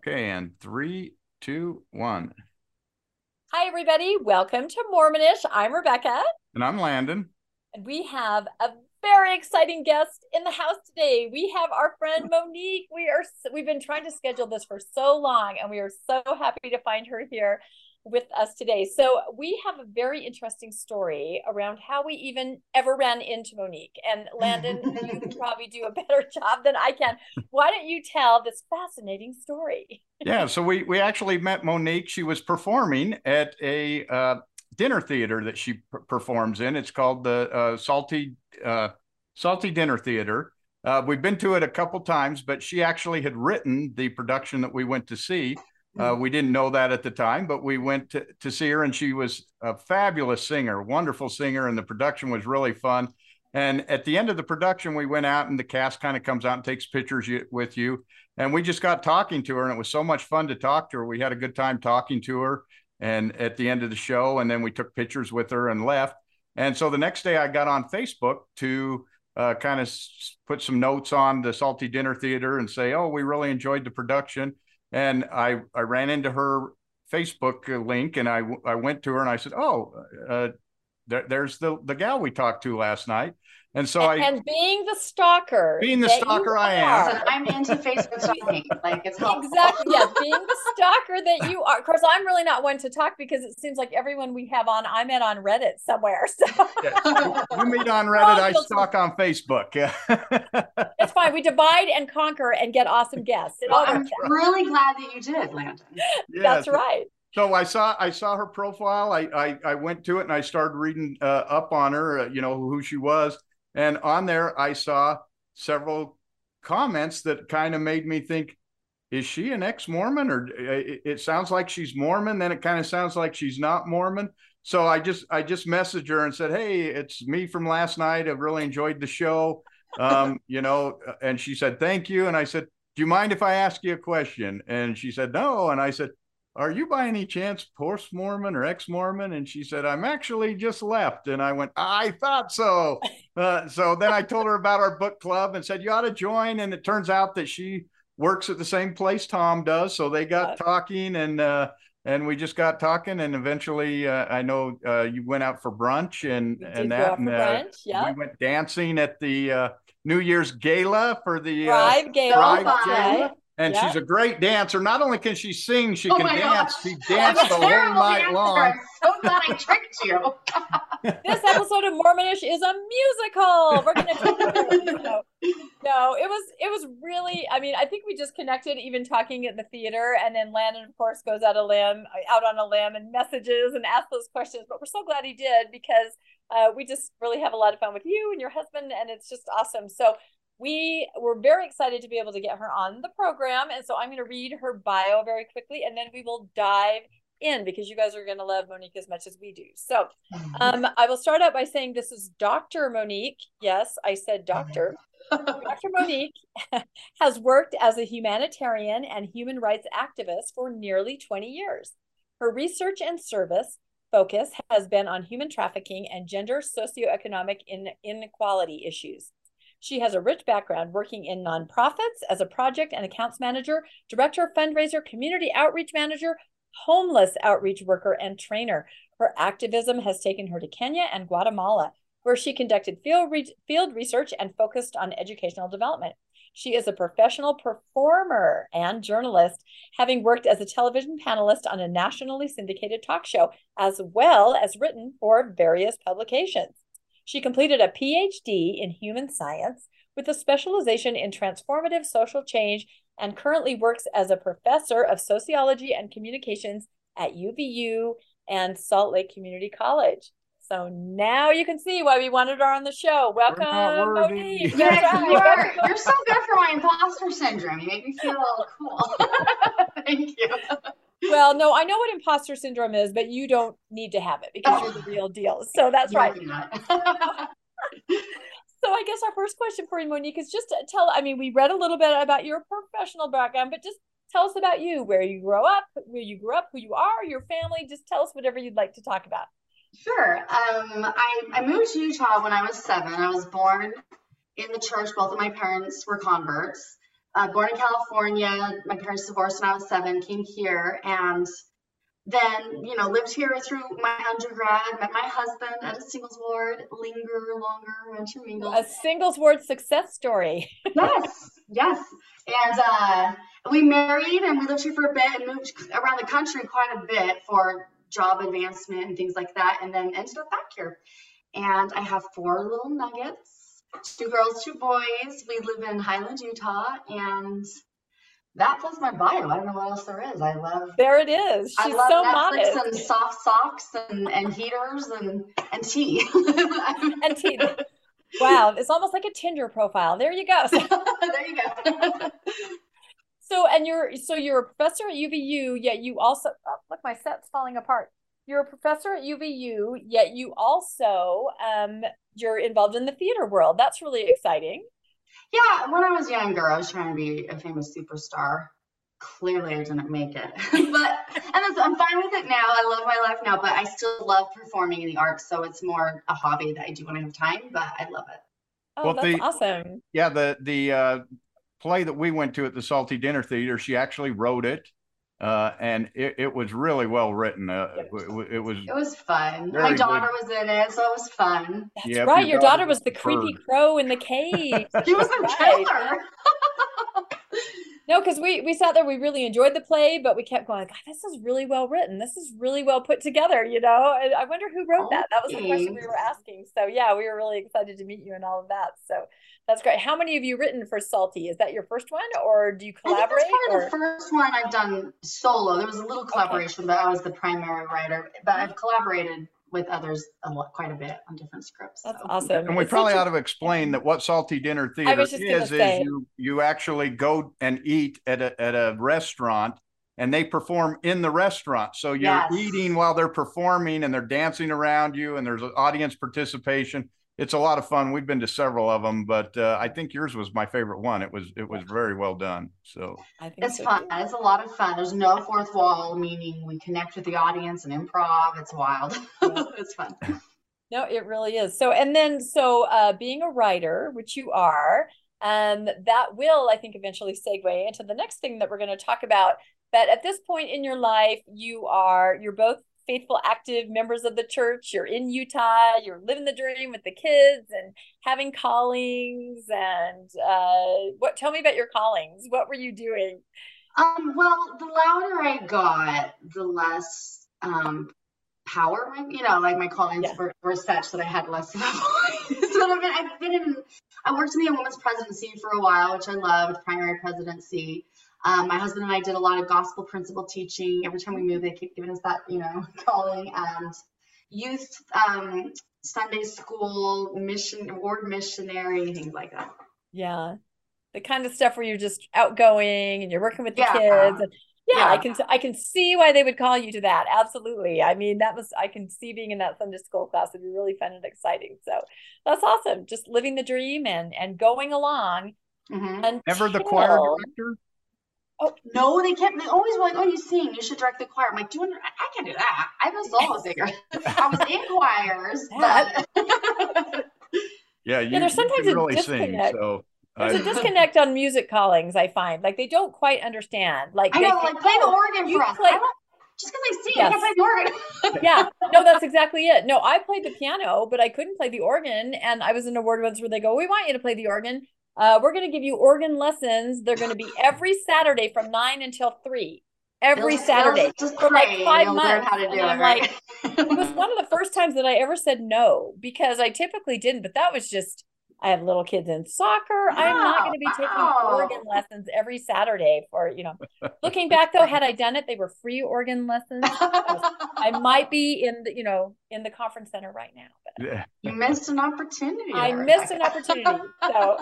Okay, and three, two, one. Hi, everybody. Welcome to Mormonish. I'm Rebecca. And I'm Landon. And we have a very exciting guest in the house today. We have our friend Monique. We are we've been trying to schedule this for so long, and we are so happy to find her here with us today. So we have a very interesting story around how we even ever ran into Monique. And Landon, you can probably do a better job than I can. Why don't you tell this fascinating story? yeah, so we we actually met Monique. She was performing at a uh, dinner theater that she performs in. It's called the uh, Salty uh, Salty Dinner Theater. Uh, we've been to it a couple times, but she actually had written the production that we went to see. Uh, we didn't know that at the time, but we went to, to see her, and she was a fabulous singer, wonderful singer, and the production was really fun. And at the end of the production, we went out, and the cast kind of comes out and takes pictures with you. And we just got talking to her, and it was so much fun to talk to her. We had a good time talking to her. And at the end of the show, and then we took pictures with her and left. And so the next day, I got on Facebook to uh, kind of put some notes on the Salty Dinner Theater and say, "Oh, we really enjoyed the production." And I I ran into her Facebook link and I I went to her and I said, "Oh, uh, there, there's the the gal we talked to last night." And so and, I and being the stalker, being the stalker I am. I'm into Facebook stalking. Like it's helpful. exactly yeah, being the stalker that you are. Of course, I'm really not one to talk because it seems like everyone we have on, I met on Reddit somewhere. So yeah. you meet on Reddit, I stalk on Facebook. Yeah, it's fine. We divide and conquer and get awesome guests. Well, I'm really glad that you did, Landon. Yes. That's right. So I saw I saw her profile. I I, I went to it and I started reading uh, up on her. Uh, you know who she was and on there, I saw several comments that kind of made me think, is she an ex Mormon? Or it sounds like she's Mormon, then it kind of sounds like she's not Mormon. So I just I just messaged her and said, Hey, it's me from last night. I've really enjoyed the show. Um, you know, and she said, Thank you. And I said, Do you mind if I ask you a question? And she said, No. And I said, are you by any chance post Mormon or ex Mormon? And she said, I'm actually just left. And I went, I thought so. Uh, so then I told her about our book club and said, You ought to join. And it turns out that she works at the same place Tom does. So they got talking and, uh, and we just got talking and eventually uh, i know uh, you went out for brunch and and that and uh, we went dancing at the uh, new year's gala for the Thrive gala, Thrive gala and she's a great dancer. Not only can she sing, she oh can dance. She danced the whole night dancer. long. I'm so glad I tricked you. this episode of Mormonish is a musical. We're gonna no, no, it was it was really. I mean, I think we just connected, even talking at the theater, and then Landon, of course, goes out a limb, out on a limb, and messages and asks those questions. But we're so glad he did because uh, we just really have a lot of fun with you and your husband, and it's just awesome. So we were very excited to be able to get her on the program. And so I'm going to read her bio very quickly and then we will dive in because you guys are going to love Monique as much as we do. So mm-hmm. um, I will start out by saying this is Dr. Monique. Yes, I said doctor. Dr. Monique has worked as a humanitarian and human rights activist for nearly 20 years. Her research and service focus has been on human trafficking and gender socioeconomic in- inequality issues. She has a rich background working in nonprofits as a project and accounts manager, director, fundraiser, community outreach manager, homeless outreach worker, and trainer. Her activism has taken her to Kenya and Guatemala, where she conducted field, re- field research and focused on educational development. She is a professional performer and journalist, having worked as a television panelist on a nationally syndicated talk show, as well as written for various publications. She completed a PhD in human science with a specialization in transformative social change and currently works as a professor of sociology and communications at UVU and Salt Lake Community College. So now you can see why we wanted her on the show. Welcome, Monique. Yeah, you are. You're so good for my imposter syndrome. You make me feel cool. Thank you. Well, no, I know what imposter syndrome is, but you don't need to have it because you're the real deal. So that's right. so I guess our first question for you, Monique, is just to tell. I mean, we read a little bit about your professional background, but just tell us about you, where you grow up, where you grew up, who you are, your family. Just tell us whatever you'd like to talk about. Sure. Um, I, I moved to Utah when I was seven. I was born in the church. Both of my parents were converts. Uh, born in California. My parents divorced when I was seven, came here, and then you know lived here through my undergrad. Met my husband at a singles ward. Linger longer, intermingle. A singles ward success story. yes, yes, and uh, we married and we lived here for a bit and moved around the country quite a bit for job advancement and things like that, and then ended up back here. And I have four little nuggets, two girls, two boys. We live in Highland, Utah, and that was my bio. I don't know what else there is. I love. There it is. She's I love so Netflix modest. and soft socks and, and heaters and and tea. And tea. Wow, it's almost like a Tinder profile. There you go. there you go. So, and you're so you're a professor at UVU, yet you also oh, look, my set's falling apart. You're a professor at UVU, yet you also um you're involved in the theater world. That's really exciting. yeah, when I was younger, I was trying to be a famous superstar. Clearly, I didn't make it, but and that's, I'm fine with it now. I love my life now, but I still love performing in the arts. So it's more a hobby that I do when I have time, but I love it. Oh, Well, that's the- awesome. Yeah, the the uh, play that we went to at the Salty Dinner Theater, she actually wrote it, uh, and it, it was really well written. Uh, it, w- it was It was fun. Very my good. daughter was in it, so it was fun. That's Yep, right. your Your daughter daughter was the was creepy bird. crow in the cave. She was a Right. killer. No, because we we sat there, we really enjoyed the play, but we kept going, God, this is really well written. This is really well put together, you know? And I wonder who wrote that. That was the question we were asking. So yeah, we were really excited to meet you and all of that. So that's great. How many have you written for Salty? Is that your first one or do you I think collaborate? that's probably Or the first one I've done solo. There was a little collaboration, but I was the primary writer. But I've collaborated with others a lot, quite a bit on different scripts. that's so. awesome. and we It's probably a- ought to explain that what Salty Dinner Theater was just gonna is say. is you you actually go and eat at a at a restaurant and they perform in the restaurant. So you're Yes. eating while they're performing and they're dancing around you and there's audience participation. It's a lot of fun. We've been to several of them, but uh, I think yours was my favorite one. It was it was very well done. So It's so fun. It's a lot of fun. There's no fourth wall, meaning we connect with the audience and improv. It's wild. it's fun. No, it really is. So, and then, so uh, being a writer, which you are, um, that will, I think, eventually segue into the next thing that we're going to talk about. But at this point in your life, you are, you're both faithful, active members of the church. You're in Utah. You're living the dream with the kids and having callings. And uh, what? Tell me about your callings. What were you doing? Um, well, the louder I got, the less um power you know, like my callings Yeah. were, were such that I had less of a voice. so I've been, I've been in I worked in the women's presidency for a while, which I loved, primary presidency. Um, my husband and I did a lot of gospel principle teaching. Every time we moved, they keep giving us that, you know, calling and youth um Sunday school, mission, ward missionary, things like that. Yeah. The kind of stuff where you're just outgoing and you're working with the Yeah. kids. And yeah, I can I can see why they would call you to that. Absolutely. I mean, that was I can see being in that Sunday school class would be really fun and exciting. So that's awesome. Just living the dream and and going along hmm until ever the choir director? Oh, no, they kept. They always were like, "Oh, you sing. You should direct the choir." I'm like, "Do you under- I I can do that. I'm a solo singer. I was in choirs, but Yeah, you, there's you sometimes can a really sing. disconnect. So There's a I- disconnect on music callings, I find. Like they don't quite understand. Like I they know, think, like play the "Oh, organ for us. play- I just because I sing, I can't play the organ. yeah, no, that's exactly it. No, I played the piano, but I couldn't play the organ. And I was in a ward once where they go, "We want you to play the organ. Uh, we're going to give you organ lessons. They're going to be every Saturday from nine until three, every You'll Saturday you'll just for like five months." how to do And it, I'm right? like, it was one of the first times that I ever said no because I typically didn't, but that was just I have little kids in soccer. I'm not going to be taking wow. organ lessons every Saturday for, you know. Looking back though, had I done it, they were free organ lessons. I might be in the, you know, in the conference center right now. But yeah. you missed an opportunity. I missed an opportunity. So,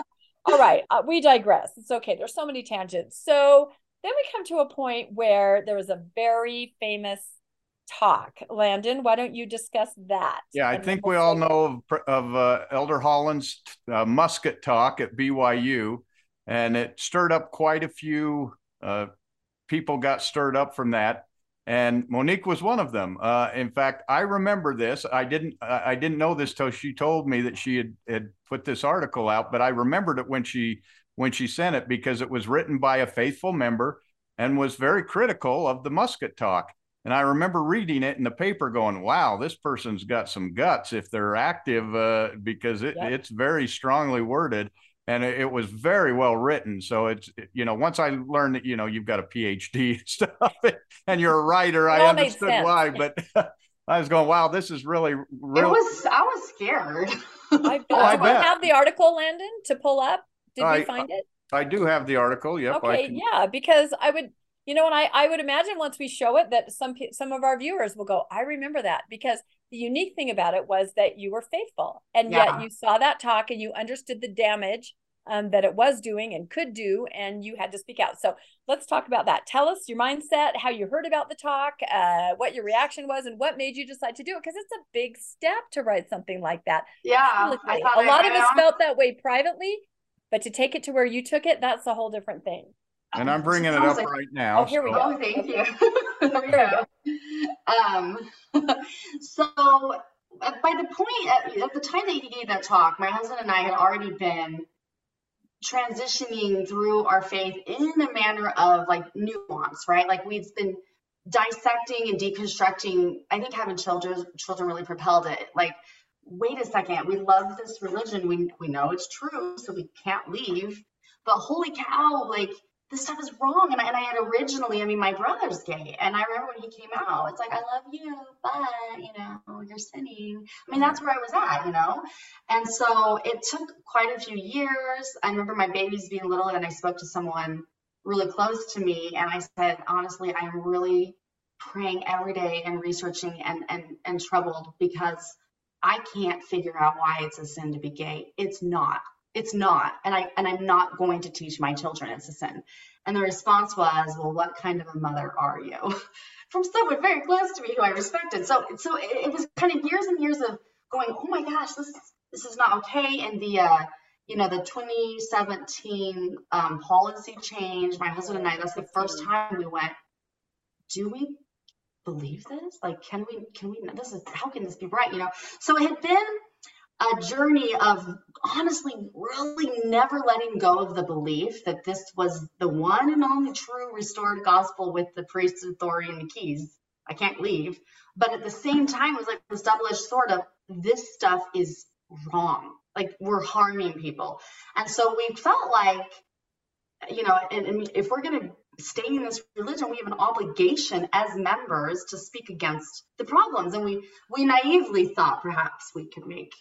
all right, uh, we digress. It's okay. There's so many tangents. So then we come to a point where there was a very famous talk. Landon, why don't you discuss that? Yeah, I think we all know of, of uh, Elder Holland's uh, musket talk at BYU, and it stirred up quite a few uh, people. Got stirred up from that, and Monique was one of them. Uh, in fact, I remember this. I didn't. I didn't know this till she told me that she had had put this article out, but I remembered it when she when she sent it because it was written by a faithful member and was very critical of the musket talk. And I remember reading it in the paper going, wow, this person's got some guts if they're active uh, because it, yep. it's very strongly worded and it, it, was very well written. So it's, you know, once I learned that, you know, you've got a PhD stuff and you're a writer, I understood why. But I was going, wow, this is really, really. It was, I was scared. I, oh, I bet. have the article, Landon, to pull up? Did I, you find it? I do have the article. Yep. Okay. Can... Yeah, because I would, you know, and I I would imagine once we show it that some some of our viewers will go, I remember that because the unique thing about it was that you were faithful, and yeah. yet you saw that talk and you understood the damage um, that it was doing and could do, and you had to speak out. So let's talk about that. Tell us your mindset, how you heard about the talk, uh, what your reaction was, and what made you decide to do it. Because it's a big step to write something like that. Yeah, a lot of us felt that way privately, but to take it to where you took it, that's a whole different thing. And I'm bringing it up like, right now. Oh, here we go. Oh, thank you. here we go. Um, so by the point at, at the time that he gave that talk, my husband and I had already been transitioning through our faith in a manner of like nuance, right? Like we've been dissecting and deconstructing. I think having children children really propelled it. Like wait a second, we love this religion. We we know it's true, so we can't leave. But holy cow, like this stuff is wrong. And I, and I had originally, I mean, my brother's gay. And I remember when he came out, it's like, I love you, but, you know, you're sinning. I mean, that's where I was at, you know? And so it took quite a few years. I remember my babies being little and I spoke to someone really close to me. And I said, honestly, I'm really praying every day and researching and, and, and troubled because I can't figure out why it's a sin to be gay. It's not. It's not. And I and I'm not going to teach my children it's a sin. And the response was, well, what kind of a mother are you? From someone very close to me who I respected. So so it, it, was kind of years and years of going, oh my gosh, this this is not okay. And the uh, you know, the 2017 um, policy change, my husband and I, that's the first time we went, do we believe this? Like, can we, can we, this is, how can this be right? You know, so it had been a journey of honestly really never letting go of the belief that this was the one and only true restored gospel with the priest's authority and the keys. I can't leave. But at the same time, it was like this double edged sword of this stuff is wrong. Like we're harming people. And so we felt like, you know, and, and if we're going to stay in this religion, we have an obligation as members to speak against the problems. And we we naively thought perhaps we could make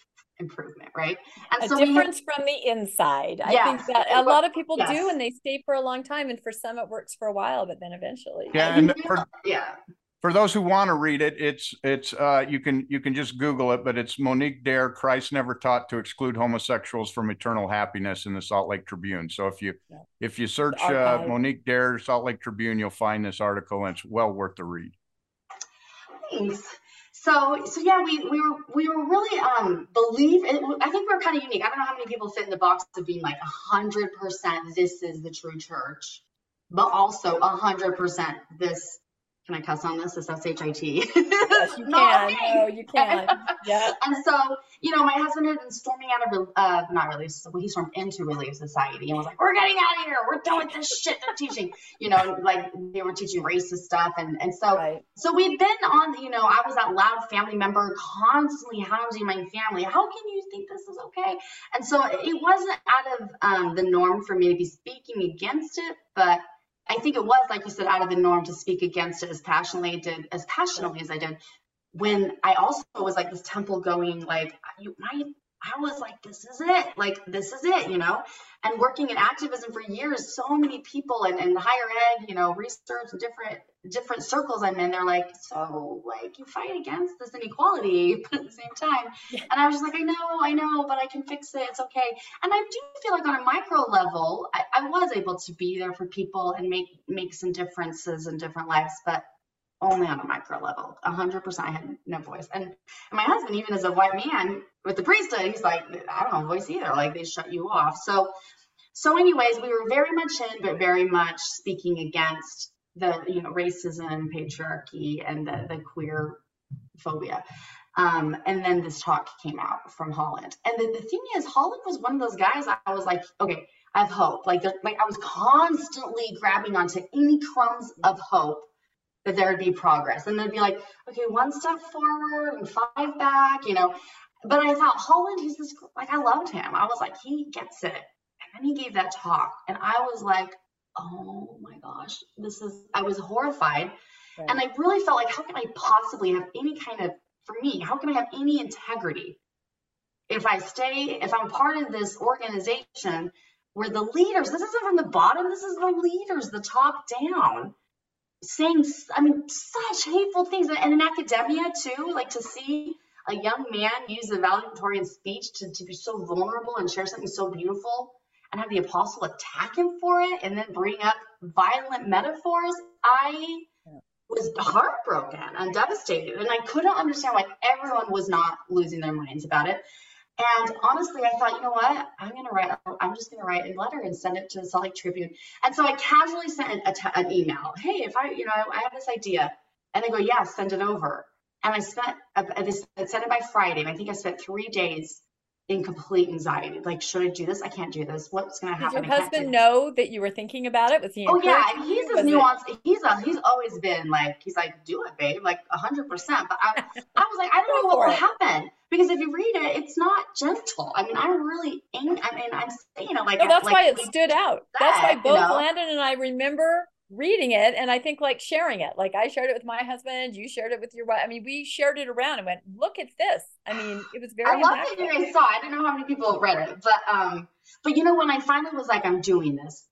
improvement, right? And a so difference had, from the inside. I think that a lot of people yes. do and they stay for a long time. And for some it works for a while, but then eventually. Yeah. And for, yeah. For those who want to read it, it's it's uh you can you can just Google it, but it's Monique Derr, Christ never taught to exclude homosexuals from eternal happiness in the Salt Lake Tribune. So if you yeah. if you search uh, Monique Derr Salt Lake Tribune, you'll find this article and it's well worth the read. Thanks. So, so yeah, we, we were we were really um believe. I think we are kind of unique. I don't know how many people fit in the box of being like hundred percent. This is the true church, but also hundred percent. This can I cuss on this? Is that H-I-T? Yes, you can. no, you can. Yeah. and so, you know, my husband had been storming out of, uh, not Relief, so he stormed into Relief Society and was like, we're getting out of here. We're done with this shit they're teaching. You know, like they were teaching racist stuff. And, and so, right. so we'd been on, you know, I was that loud family member constantly hounding my family. How can you think this is okay? And so it wasn't out of um, the norm for me to be speaking against it, but I think it was, like you said, out of the norm to speak against it as passionately did as passionately as I did. When I also was like this temple going, like you, my I was like, this is it. Like, this is it, you know? And working in activism for years, so many people and, and higher ed, you know, research different different circles I'm in, they're like, so like you fight against this inequality, but at the same time. Yeah. And I was just like, I know, I know, but I can fix it. It's okay. And I do feel like on a micro level, I, I was able to be there for people and make make some differences in different lives. But only on a micro level. A hundred percent, I had no voice. And, and my husband, even as a white man with the priesthood, he's like, I don't have a voice either. Like they shut you off. So, so anyways, we were very much in, but very much speaking against the, you know, racism, patriarchy, and the, the queer phobia. Um, and then this talk came out from Holland. And the, the thing is, Holland was one of those guys I was like, okay, I have hope. Like, like I was constantly grabbing onto any crumbs of hope that there would be progress. And they'd be like, okay, one step forward and five back, you know. But I thought Holland, he's this like I loved him. I was like, he gets it. And then he gave that talk, and I was like, oh my gosh, this is. I was horrified, right. and I really felt like, how can I possibly have any kind of for me? How can I have any integrity if I stay, if I'm part of this organization where the leaders, this isn't from the bottom, this is the leaders, the top down saying, I mean, such hateful things. And in academia, too, like to see a young man use the valedictorian speech to, to be so vulnerable and share something so beautiful and have the apostle attack him for it and then bring up violent metaphors, I was heartbroken and devastated. And I couldn't understand why everyone was not losing their minds about it. And honestly, I thought, you know what? I'm to write, I'm just to write a letter and send it to the Salt Lake Tribune. And so I casually sent an email. Hey, if I, you know, I have this idea. And they go, yeah, send it over. And I spent, I sent it by Friday. And I think I spent three days in complete anxiety. Like, should I do this? I can't do this. What's going to happen? Did your husband know that you were thinking about it? Was he? Oh yeah, and he's as nuanced. It... He's a, he's always been like he's like, do it, babe, like a hundred percent. But I, I was like, I don't know what will happen because if you read it, it's not gentle. I mean, I'm really angry. I mean, I'm you know like. No, that's like, why it stood out. That's why both you know? Landon and I remember reading it and I think like sharing it. Like I shared it with my husband, you shared it with your wife. I mean, we shared it around and went, look at this. I mean, it was very I love that you guys saw. I don't know how many people read it, but um, but you know, when I finally was like, I'm doing this,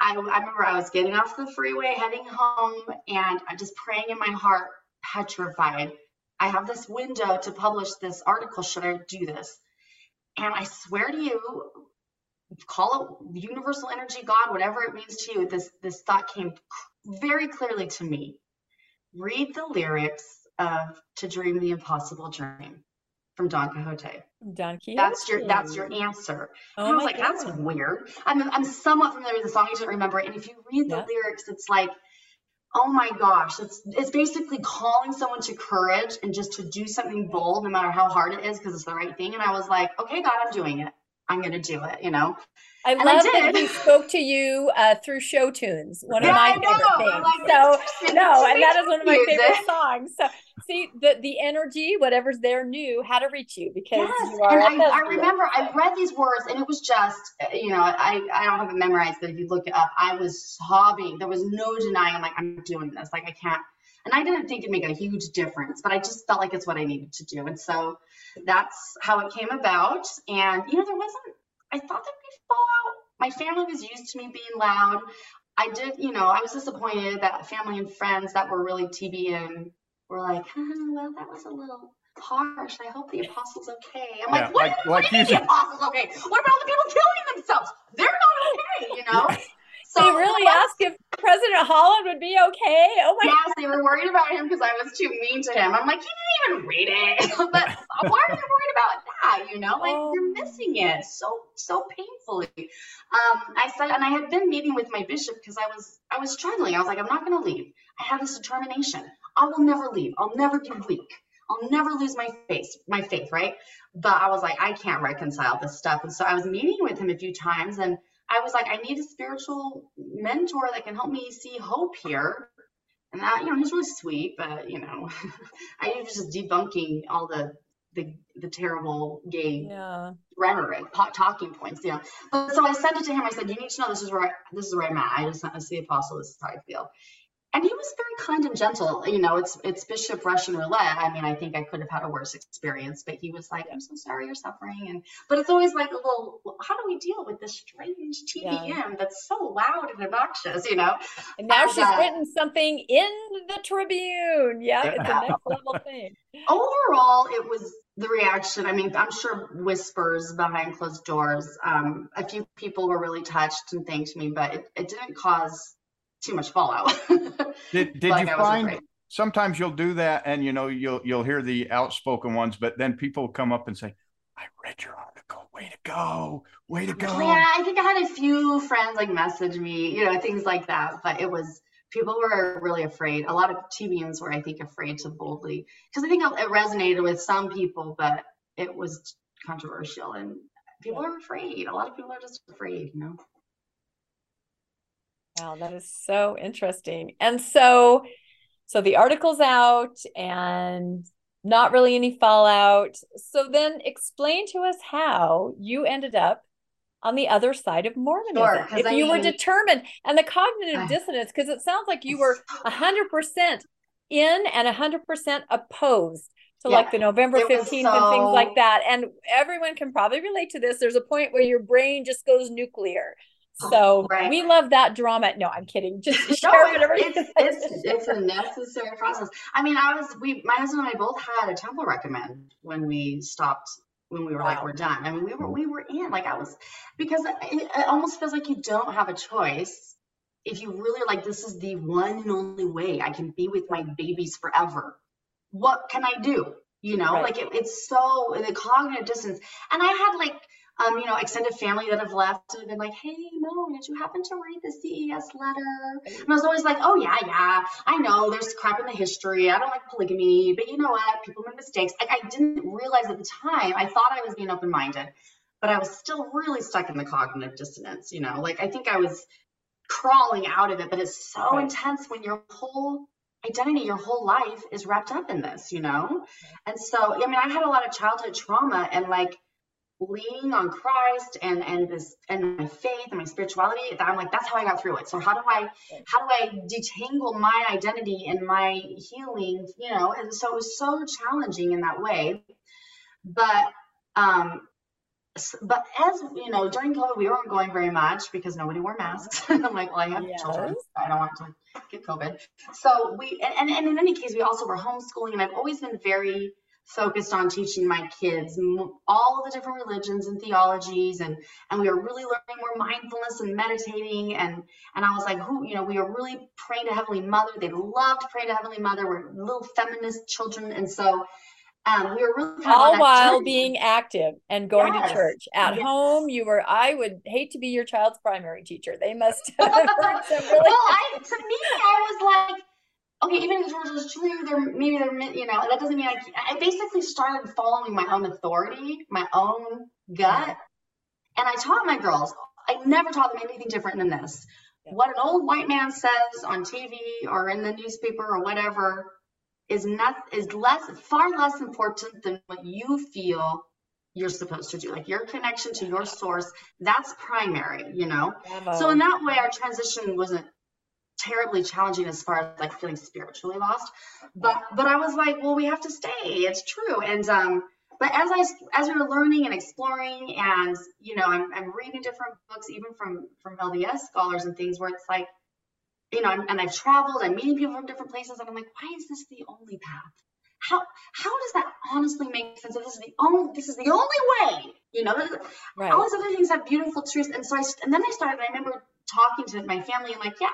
I, I remember I was getting off the freeway heading home and I'm just praying in my heart, petrified. I have this window to publish this article. Should I do this? And I swear to you, call it universal energy, God, whatever it means to you, this, this thought came very clearly to me. Read the lyrics of To Dream the Impossible Dream from Don Quixote. Don Quixote. That's your that's your answer. Oh I was like, God. that's weird. I'm I'm somewhat familiar with the song, I don't remember it. And if you read the yeah. lyrics, it's like, oh my gosh, it's it's basically calling someone to courage and just to do something bold, no matter how hard it is, because it's the right thing. And I was like, okay, God, I'm doing it. I'm going to do it, you know? I and love I that he spoke to you uh, through show tunes, one yeah, of my favorite things. Like, so no, and that is one of my favorite songs. So see the the energy, whatever's there, knew how to reach you because yes, you are. And I, I, remember I read these words, and it was just you know I I don't have it memorized, but if you look it up, I was sobbing. There was no denying. I'm like I'm doing this. Like I can't. And I didn't think it'd make a huge difference, but I just felt like it's what I needed to do. And so that's how it came about. And, you know, there wasn't, I thought there'd be fallout. My family was used to me being loud. I did, you know, I was disappointed that family and friends that were really TBM were like, oh, well, that was a little harsh. I hope the apostle's okay. I'm yeah, like, what, like, what like do the apostle's okay? What about all the people killing themselves? They're not okay, you know? So they really asked if President Holland would be okay. Oh my! God. Yes, they were worried about him because I was too mean to him. I'm like, he didn't even read it. but why are you worried about that? You know, like oh. you're missing it so so painfully. Um, I said, and I had been meeting with my bishop because I was I was struggling. I was like, I'm not going to leave. I have this determination. I will never leave. I'll never be weak. I'll never lose my faith, my faith, right? But I was like, I can't reconcile this stuff. And so I was meeting with him a few times and I was like, I need a spiritual mentor that can help me see hope here. And that, you know, he's really sweet, but you know, I was just debunking all the the the terrible gay yeah. rhetoric, pot talking points, you know. But so I sent it to him. I said, "You need to know this is where I, this is where I'm at. I just sent this to the apostle. This is how I feel." And he was very kind and gentle. You know, it's it's Bishop Russian roulette. I mean, I think I could have had a worse experience, but he was like, "I'm so sorry you're suffering," and but it's always like a little, how do we deal with this strange TBM yeah. that's so loud and obnoxious? You know. And now and, she's uh, written something in the Tribune. Yeah, it's a next level thing. Overall, it was the reaction. I mean, I'm sure whispers behind closed doors. Um, a few people were really touched and thanked me, but it, it didn't cause too much fallout. did did like you find sometimes you'll do that and you know you'll you'll hear the outspoken ones, but then people come up and say, I read your article. Way to go. Way to go. Yeah, I think I had a few friends like message me, you know, things like that. But it was people were really afraid. A lot of TBMs were, I think, afraid to boldly because I think it resonated with some people, but it was controversial and people are afraid. A lot of people are just afraid, you know. Wow, that is so interesting. And so, so the article's out and not really any fallout. So then explain to us how you ended up on the other side of Mormonism. Sure, if I you mean, were determined and the cognitive dissonance, because it sounds like you were a hundred percent in and a hundred percent opposed to yeah, like the November 15th so... and things like that. And everyone can probably relate to this. There's a point where your brain just goes nuclear. So right. we love that drama. No, I'm kidding. Just share no, whatever. It's, it's, it's a necessary process. I mean, I was we my husband and I both had a temple recommend when we stopped when we were wow. like we're done. I mean, we were we were in like I was because it, it almost feels like you don't have a choice if you really like this is the one and only way I can be with my babies forever. What can I do? You know, right. like it, it's so the cognitive dissonance. And I had like um, you know, extended family that have left and been like, hey, Mo, did you happen to read the CES letter? And I was always like, oh, yeah, yeah, I know there's crap in the history. I don't like polygamy, but you know what? People make mistakes. Like, I didn't realize at the time, I thought I was being open minded, but I was still really stuck in the cognitive dissonance, you know, like I think I was crawling out of it, but it's so right. intense when your whole identity, your whole life is wrapped up in this, you know? And so, I mean, I had a lot of childhood trauma and like, leaning on Christ and and this and my faith and my spirituality that I'm like that's how I got through it. So how do I how do I detangle my identity and my healing, you know? And so it was so challenging in that way. But um but as you know, during COVID, we weren't going very much because nobody wore masks. And I'm like, well, I have yes. children, I don't want to get COVID. So we, and, and in any case, we also were homeschooling, and I've always been very focused on teaching my kids all the different religions and theologies and and we were really learning more mindfulness and meditating and and I was like who you know we were really praying to Heavenly Mother they loved praying to Heavenly Mother we're little feminist children and so um, we were really all while journey. being active and going yes. to church at yes. home. You were. I would hate to be your child's primary teacher. They must. Have really- well, I, to me, I was like, okay, even if Georgia is true, they're maybe they're you know that doesn't mean I. I basically started following my own authority, my own gut, and I taught my girls. I never taught them anything different than this. What an old white man says on TV or in the newspaper or whatever is not is less far less important than what you feel you're supposed to do like your connection to your source that's primary you know so in that way our transition wasn't terribly challenging as far as like feeling spiritually lost. But but I was like, well, we have to stay. It's true. And um, but as I as we were learning and exploring, and you know, I'm I'm reading different books, even from from LDS scholars and things, where it's like, you know, and I've traveled, I'm meeting people from different places, and I'm like, why is this the only path? How how does that honestly make sense? If this is the only this is the only way, you know, right. all these other things have beautiful truths. And so I and then I started. I remember talking to my family and like, yeah,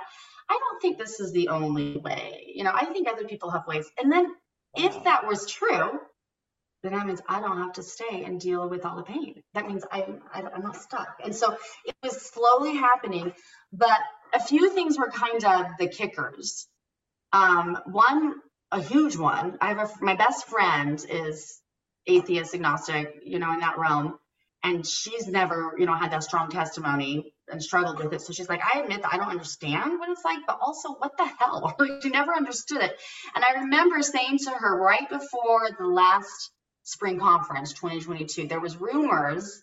I don't think this is the only way. You know, I think other people have ways. And then if that was true, then that means I don't have to stay and deal with all the pain. That means I'm, I'm not stuck. And so it was slowly happening, but a few things were kind of the kickers. Um, one, a huge one. I have a, my best friend is atheist, agnostic, you know, in that realm, and she's never, you know, had that strong testimony and struggled with it. So she's like, I admit that I don't understand what it's like, but also what the hell? she never understood it. And I remember saying to her right before the last spring conference, 2022, there was rumors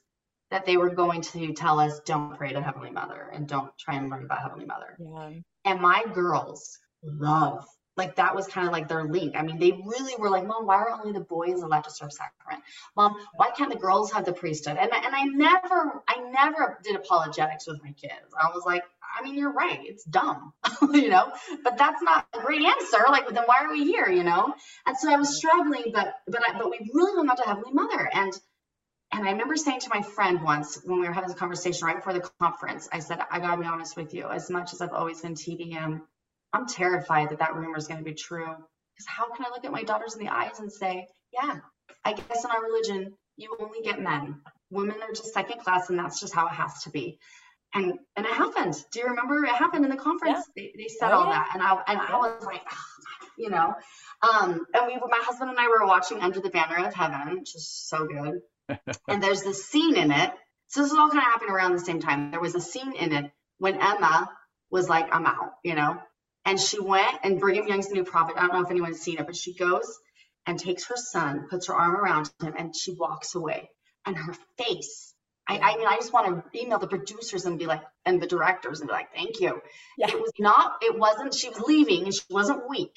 that they were going to tell us don't pray to Heavenly Mother and don't try and learn about Heavenly Mother. Yeah. And my girls love like that was kind of like their link. I mean, they really were like, Mom, why are only the boys allowed to serve sacrament? Mom, why can't the girls have the priesthood? And and I never, I never did apologetics with my kids. I was like, I mean, you're right, it's dumb, you know, but that's not a great answer. Like, then why are we here, you know? And so I was struggling, but but I, but we really hung out to Heavenly Mother, and and I remember saying to my friend once when we were having this conversation right before the conference, I said, I gotta be honest with you, as much as I've always been TBM I'm terrified that that rumor is going to be true. Because how can I look at my daughters in the eyes and say, yeah, I guess in our religion, you only get men. Women are just second class, and that's just how it has to be. and and it happened. Do you remember it happened in the conference? Yeah. They, they said oh, all yeah. that, and I and I was like, oh, you know, um, and we, my husband and I were watching Under the Banner of Heaven, which is so good. and there's this scene in it. So this is all kind of happening around the same time. There was a scene in it when Emma was like, I'm out, you know, and she went and Brigham Young's the new prophet. I don't know if anyone's seen it, but she goes and takes her son, puts her arm around him, and she walks away. And her face, I, I mean, I just want to email the producers and be like, and the directors and be like, thank you. Yeah. It was not, it wasn't, she was leaving and she wasn't weak.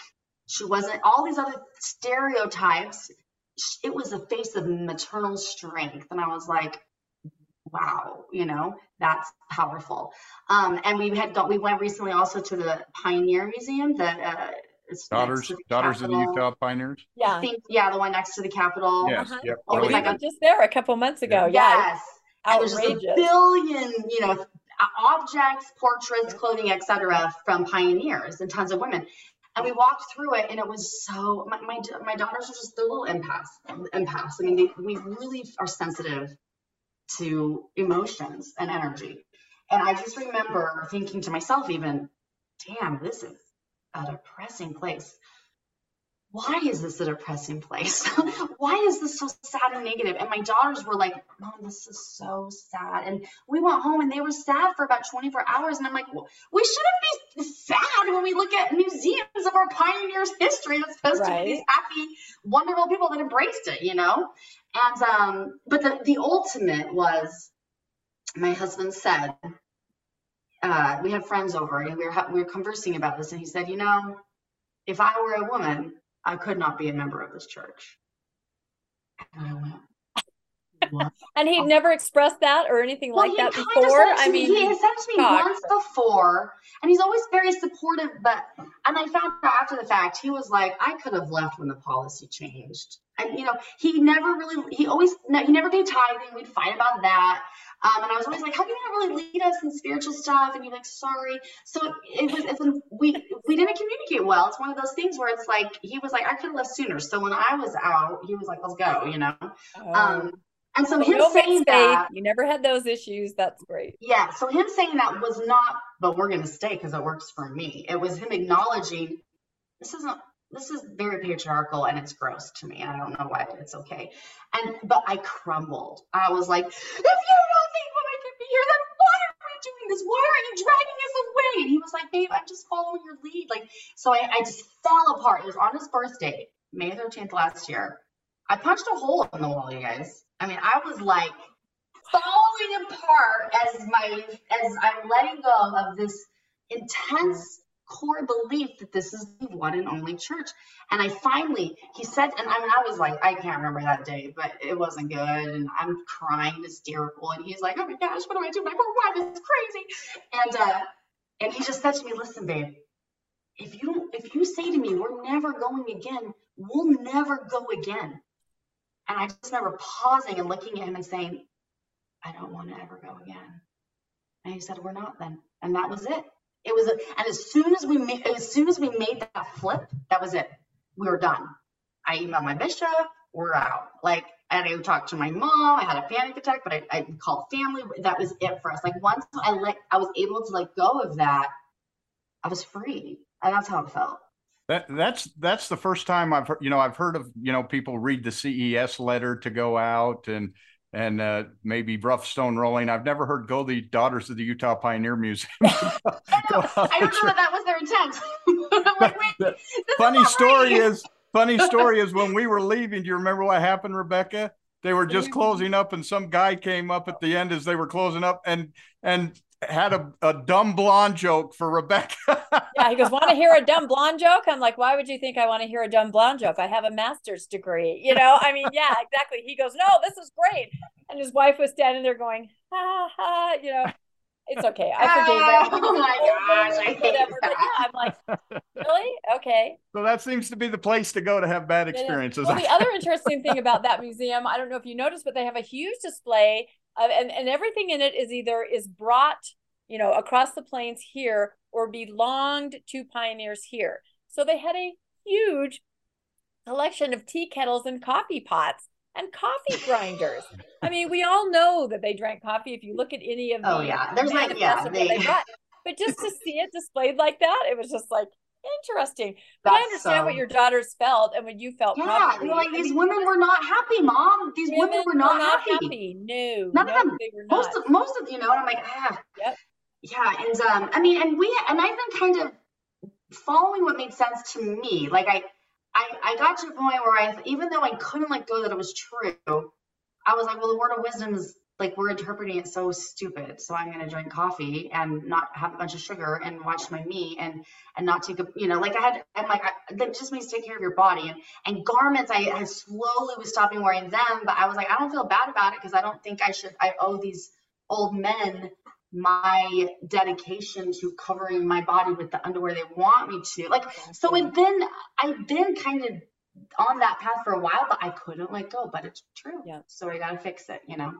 She wasn't all these other stereotypes. It was a face of maternal strength. And I was like, wow, you know, that's powerful. Um, and we had got, we went recently also to the Pioneer Museum, the uh, daughters, daughters of the Utah Pioneers. Yeah, I think yeah, the one next to the Capitol. Yes, uh-huh. yep. Oh, we were just there a couple months ago. Yes, yeah, there's a billion, you know, objects, portraits, clothing, etc., from pioneers and tons of women and we walked through it and it was so my, my, my daughters are just they're little empaths empaths i mean they, we really are sensitive to emotions and energy. And i just remember thinking to myself even damn this is a depressing place why is this a depressing place? why is this so sad and negative? And my daughters were like, Mom, this is so sad. And we went home and they were sad for about 24 hours. And I'm like, well, we shouldn't be sad when we look at museums of our pioneers' history. That's supposed right. to be these happy, wonderful people that embraced it, you know? And, um, but the, the ultimate was my husband said, uh, we had friends over and we were, we were conversing about this. And he said, you know, if I were a woman, I could not be a member of this church. And I went, and he'd never expressed that or anything well, like that before. I mean, he has said to me talk. once before, and he's always very supportive. But and I found out after the fact, he was like, I could have left when the policy changed. And you know, he never really, he always, he never paid tithing. We'd fight about that. Um, and I was always like, how can you not really lead us in spiritual stuff? And you're like, sorry. So it was, it's, we, we didn't communicate well. It's one of those things where it's like, he was like, I could have left sooner. So when I was out, he was like, let's go, you know? Oh. Um, and so him saying that you never had those issues. That's great. Yeah. So him saying that was not, but we're going to stay because it works for me. It was him acknowledging this isn't, this is very patriarchal and it's gross to me. I don't know why it's okay. And, but I crumbled. I was like, if you don't think women can be here, then why are we doing this? Why are you dragging us away? And he was like, babe, I'm just following your lead. Like, so I, I just fell apart. It was on his birthday, May 13th last year. I punched a hole in the wall, you guys. I mean, I was like falling apart as my as I'm letting go of this intense core belief that this is the one and only church. And I finally, he said, and I mean, I was like, I can't remember that day, but it wasn't good. And I'm crying hysterical. And he's like, oh my gosh, what do I do? My poor wife is crazy. And, uh, and he just said to me, listen, babe, if you if you say to me, we're never going again, we'll never go again. And I just remember pausing and looking at him and saying, I don't want to ever go again. And he said, We're not then. And that was it. It was, and as soon as we made, as soon as we made that flip, that was it. We were done. I emailed my bishop. We're out. Like, and I talked to my mom. I had a panic attack, but I, I called family. That was it for us. Like once I let, I was able to let go of that. I was free, and that's how it felt. That that's that's the first time I've heard, you know I've heard of you know people read the CES letter to go out and and uh, maybe rough stone rolling. I've never heard go the Daughters of the Utah Pioneer Museum. I, don't I don't know if that was their intent. like, wait, funny story right. is funny story is when we were leaving. Do you remember what happened, Rebecca? They were just mm-hmm. closing up, and some guy came up at the end as they were closing up, and and had a, a dumb blonde joke for Rebecca. yeah, he goes, Want to hear a dumb blonde joke? I'm like, Why would you think I want to hear a dumb blonde joke? I have a master's degree. You know, I mean, yeah, exactly. He goes, No, this is great. And his wife was standing there going, Ha ha, you know. It's okay. I forgave him. Oh my gosh, I hate Whatever. That. But yeah, I'm like, really? Okay. So that seems to be the place to go to have bad experiences. Well, the other interesting thing about that museum, I don't know if you noticed, but they have a huge display uh, and and everything in it is either is brought you know across the plains here or belonged to pioneers here so they had a huge collection of tea kettles and coffee pots and coffee grinders. I mean, we all know that they drank coffee. If you look at any of the Oh yeah, there's like yeah, manifests of what they, they brought. but just to see it displayed like that, it was just like interesting. But I understand so- what your daughters felt and what you felt. yeah, they're like I these mean, women were not happy, mom. These women, were not, happy. No, None of them. They were not. Most of most of you know, and I'm like, ah, Yep. yeah, and um, I mean, and we and I've been kind of following what made sense to me. Like I, I, I got to a point where I, even though I couldn't let go that it was true, I was like, well, the word of wisdom is like we're interpreting it so stupid. So I'm gonna drink coffee and not have a bunch of sugar and watch my meat and and not take a, you know, like I had, I'm like, I, that just means take care of your body and and garments. I, I slowly was stopping wearing them, but I was like, I don't feel bad about it because I don't think I should. I owe these old men my dedication to covering my body with the underwear they want me to. Like, so it then I've been kind of on that path for a while, but I couldn't let go. But it's true. Yeah. So I gotta fix it, you know.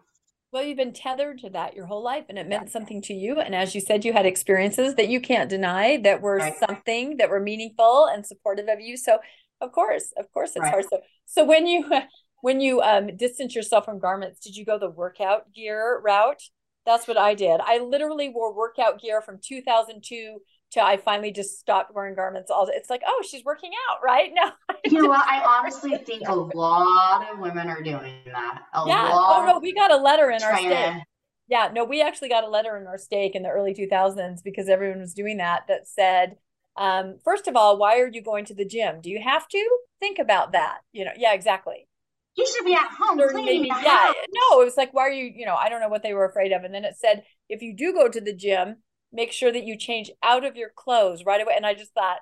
Well, you've been tethered to that your whole life, and it meant something to you. And as you said, you had experiences that you can't deny that were Right. something that were meaningful and supportive of you. So, of course, of course, it's Right. hard. So, so when you when you um distance yourself from garments, did you go the workout gear route? That's what I did. I literally wore workout gear from 2002 to I finally just stopped wearing garments. All it's like, oh, she's working out, right? No, You know what? I honestly think a lot of women are doing that. A yeah. lot Oh no, we got a letter in our state. Yeah, no, we actually got a letter in our stake in the early 2000s because everyone was doing that that said, um, first of all, why are you going to the gym? Do you have to? Think about that. You know, yeah, exactly. You should be at home cleaning maybe, the yeah, house. no, it was like, why are you, you know, I don't know what they were afraid of. And then it said, if you do go to the gym, make sure that you change out of your clothes right away. And I just thought,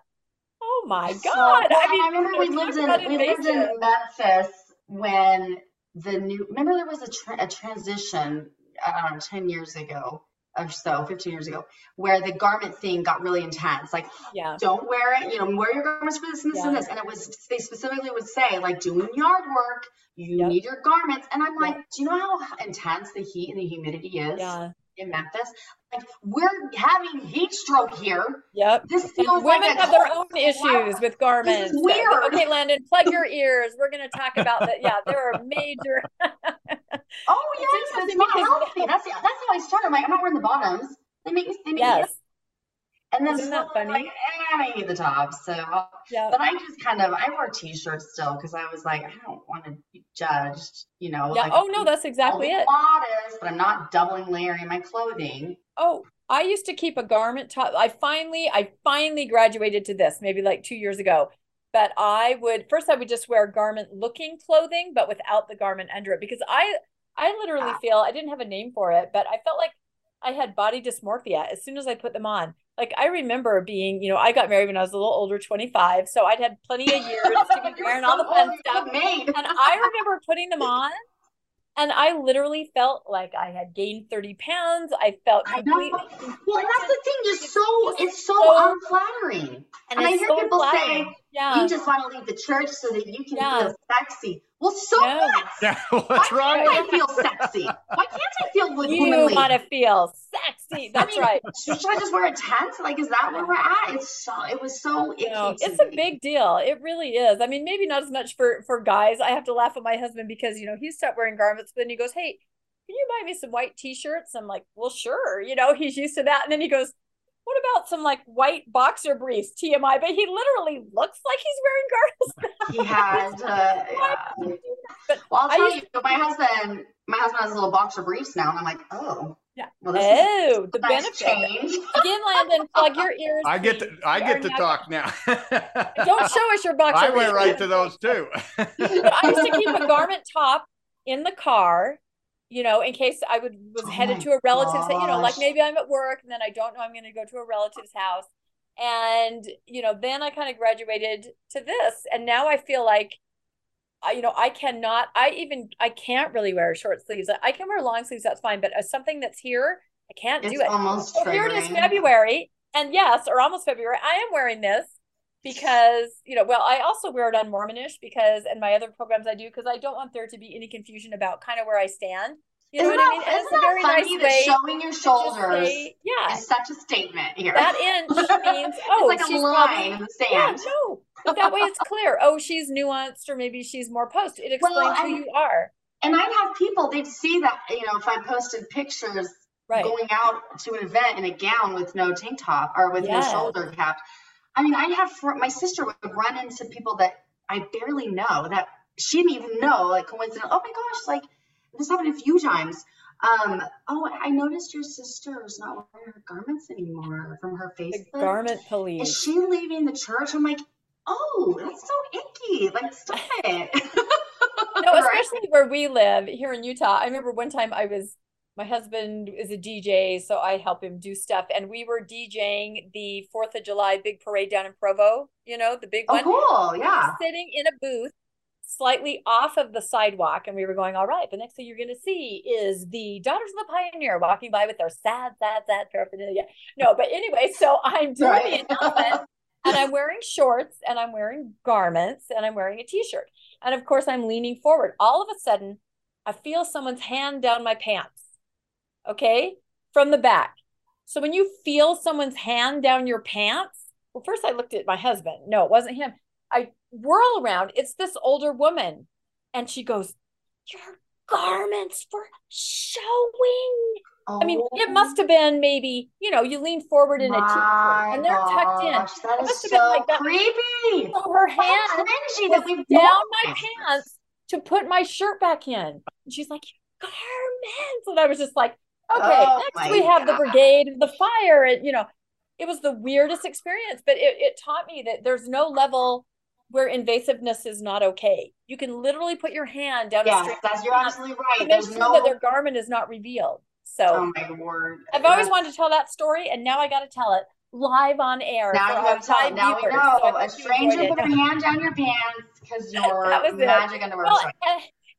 oh my God. well, I mean, I remember we lived in we lived in. Memphis when the new remember there was a, tra- a transition I don't know 10 years ago or so 15 years ago where the garment thing got really intense like Yeah, don't wear it you know wear your garments for this and this and this and it was they specifically would say like doing yard work you Yep. need your garments and I'm Yeah. like do you know how intense the heat and the humidity is yeah, in Memphis like we're having heat stroke here yep. this And feels women like have their own issues with garments. Weird. Okay, Landon, plug your ears. We're going to talk about that. Yeah, there are major. Oh It's yes, it's interesting not healthy. That's that's how I started. I'm like, I'm not wearing the bottoms. They make me. They make me yes. And then Isn't that funny? Like, eh, I need the tops. So, Yeah. but I just kind of I wore t-shirts still because I was like, I don't want to be judged. You know. Yeah. Like, Oh, no, that's exactly it. modest, but I'm not doubling layering my clothing. Oh, I used to keep a garment top. I finally, I finally graduated to this maybe like two years ago. But I would first I would just wear garment looking clothing, but without the garment under it because I I literally Ah. feel I didn't have a name for it, but I felt like I had body dysmorphia as soon as I put them on. Like I remember being, you know, I got married when I was a little older, 25. So I'd had plenty of years to be wearing all the fun stuff. made. And I remember putting them on and I literally felt like I had gained 30 pounds. I felt I completely Well, that's the thing. You're so it's so so- unflattering. and And I hear so people say, flattering. Yeah. You just want to leave the church so that you can Yeah. feel sexy. Well, so No. what? Yeah, Why what's wrong? can't I feel sexy? Why can't I feel wo- You want to feel sexy. That's mean, right. Should I just wear a tent? Like, is that where we're at? It's so. It was so. No, to it's a me. big deal. It really is. I mean, maybe not as much for for guys. I have to laugh at my husband because you know he stopped wearing garments, but then he goes, "Hey, can you buy me some white t-shirts?" I'm like, "Well, sure." You know, he's used to that, and then he goes, "What about some like white boxer briefs?" TMI, but he literally looks like he's wearing garments. He has Uh, yeah. would you do that? But Well, I'll tell used you, my husband. My husband has a little boxer briefs now, and I'm like, oh. Yeah. Well, this is oh, the a nice benefit. change. Again, Landon, plug your ears. I get to. I get to now- talk now. Don't show us your boxer I briefs. went right to those too. but I used to keep a garment top in the car, you know, in case I would was Oh headed to a relative's, you know, like maybe I'm at work and then I don't know I'm going to go to a relative's house. And, you know, then I kind of graduated to this. And now I feel like, I, you know, I cannot, I even, I can't really wear short sleeves. I can wear long sleeves, that's fine. But as something that's here, I can't It's do it. almost So here it is. February. And yes, or almost February. I am wearing this because, you know, well, I also wear it on Mormonish because, and my other programs I do, because I don't want there to be any confusion about kind of where I stand. You know Isn't what I mean? And isn't it's a that very funny nice that way showing your shoulders say, yeah, is such a statement here? that inch means, oh, it's like a line probably, in the yeah, sand. no, but that way it's clear. Oh, she's nuanced, or maybe she's more post. It explains well, who you are. And I'd have people, they'd see that, you know, if I posted pictures right. going out to an event in a gown with no tank top or with yes. no shoulder cap. I mean, I'd have my sister would run into people that I barely know that she didn't even know, like coincidentally. Oh my gosh, like this happened a few times. Um, oh, I noticed your sister is not wearing her garments anymore from her Facebook. The garment police. Is she leaving the church? I'm like, oh, that's so icky. Like, stop it. no, especially where we live here in Utah. I remember one time I was my husband is a DJ, so I help him do stuff. And we were DJing the Fourth of July big parade down in Provo. You know, the big oh, one. Cool, yeah. We sitting in a booth slightly off of the sidewalk, and we were going, "All right, the next thing you're going to see is the Daughters of the Pioneer walking by with their sad, sad, sad paraphernalia." No, but anyway, so I'm doing right. the announcement. and I'm wearing shorts and I'm wearing garments and I'm wearing a t-shirt. And of course I'm leaning forward. All of a sudden, I feel someone's hand down my pants okay, from the back. So when you feel someone's hand down your pants, well, first I looked at my husband. No, it wasn't him. I whirl around. It's this older woman. And she goes, Your garments for showing. Oh, I mean, it must have been maybe, you know, you lean forward in a t-shirt and they're tucked in. That it must have so been like that. creepy. So her hand was down my pants to put my shirt back in. And she's like, garments. And I was just like, Okay, oh next we have God. the brigade of the fire. And, you know, it was the weirdest experience, but it, it taught me that there's no level where invasiveness is not okay. You can literally put your hand down yes, a street. Yes, you're absolutely right. There's sure no... that their garment is not revealed. So, oh my word. I've always wanted to tell that story, and now I got to tell it live on air. Now you have tell. Now we know. So a stranger put her hand down your pants because your magic underwear. Well,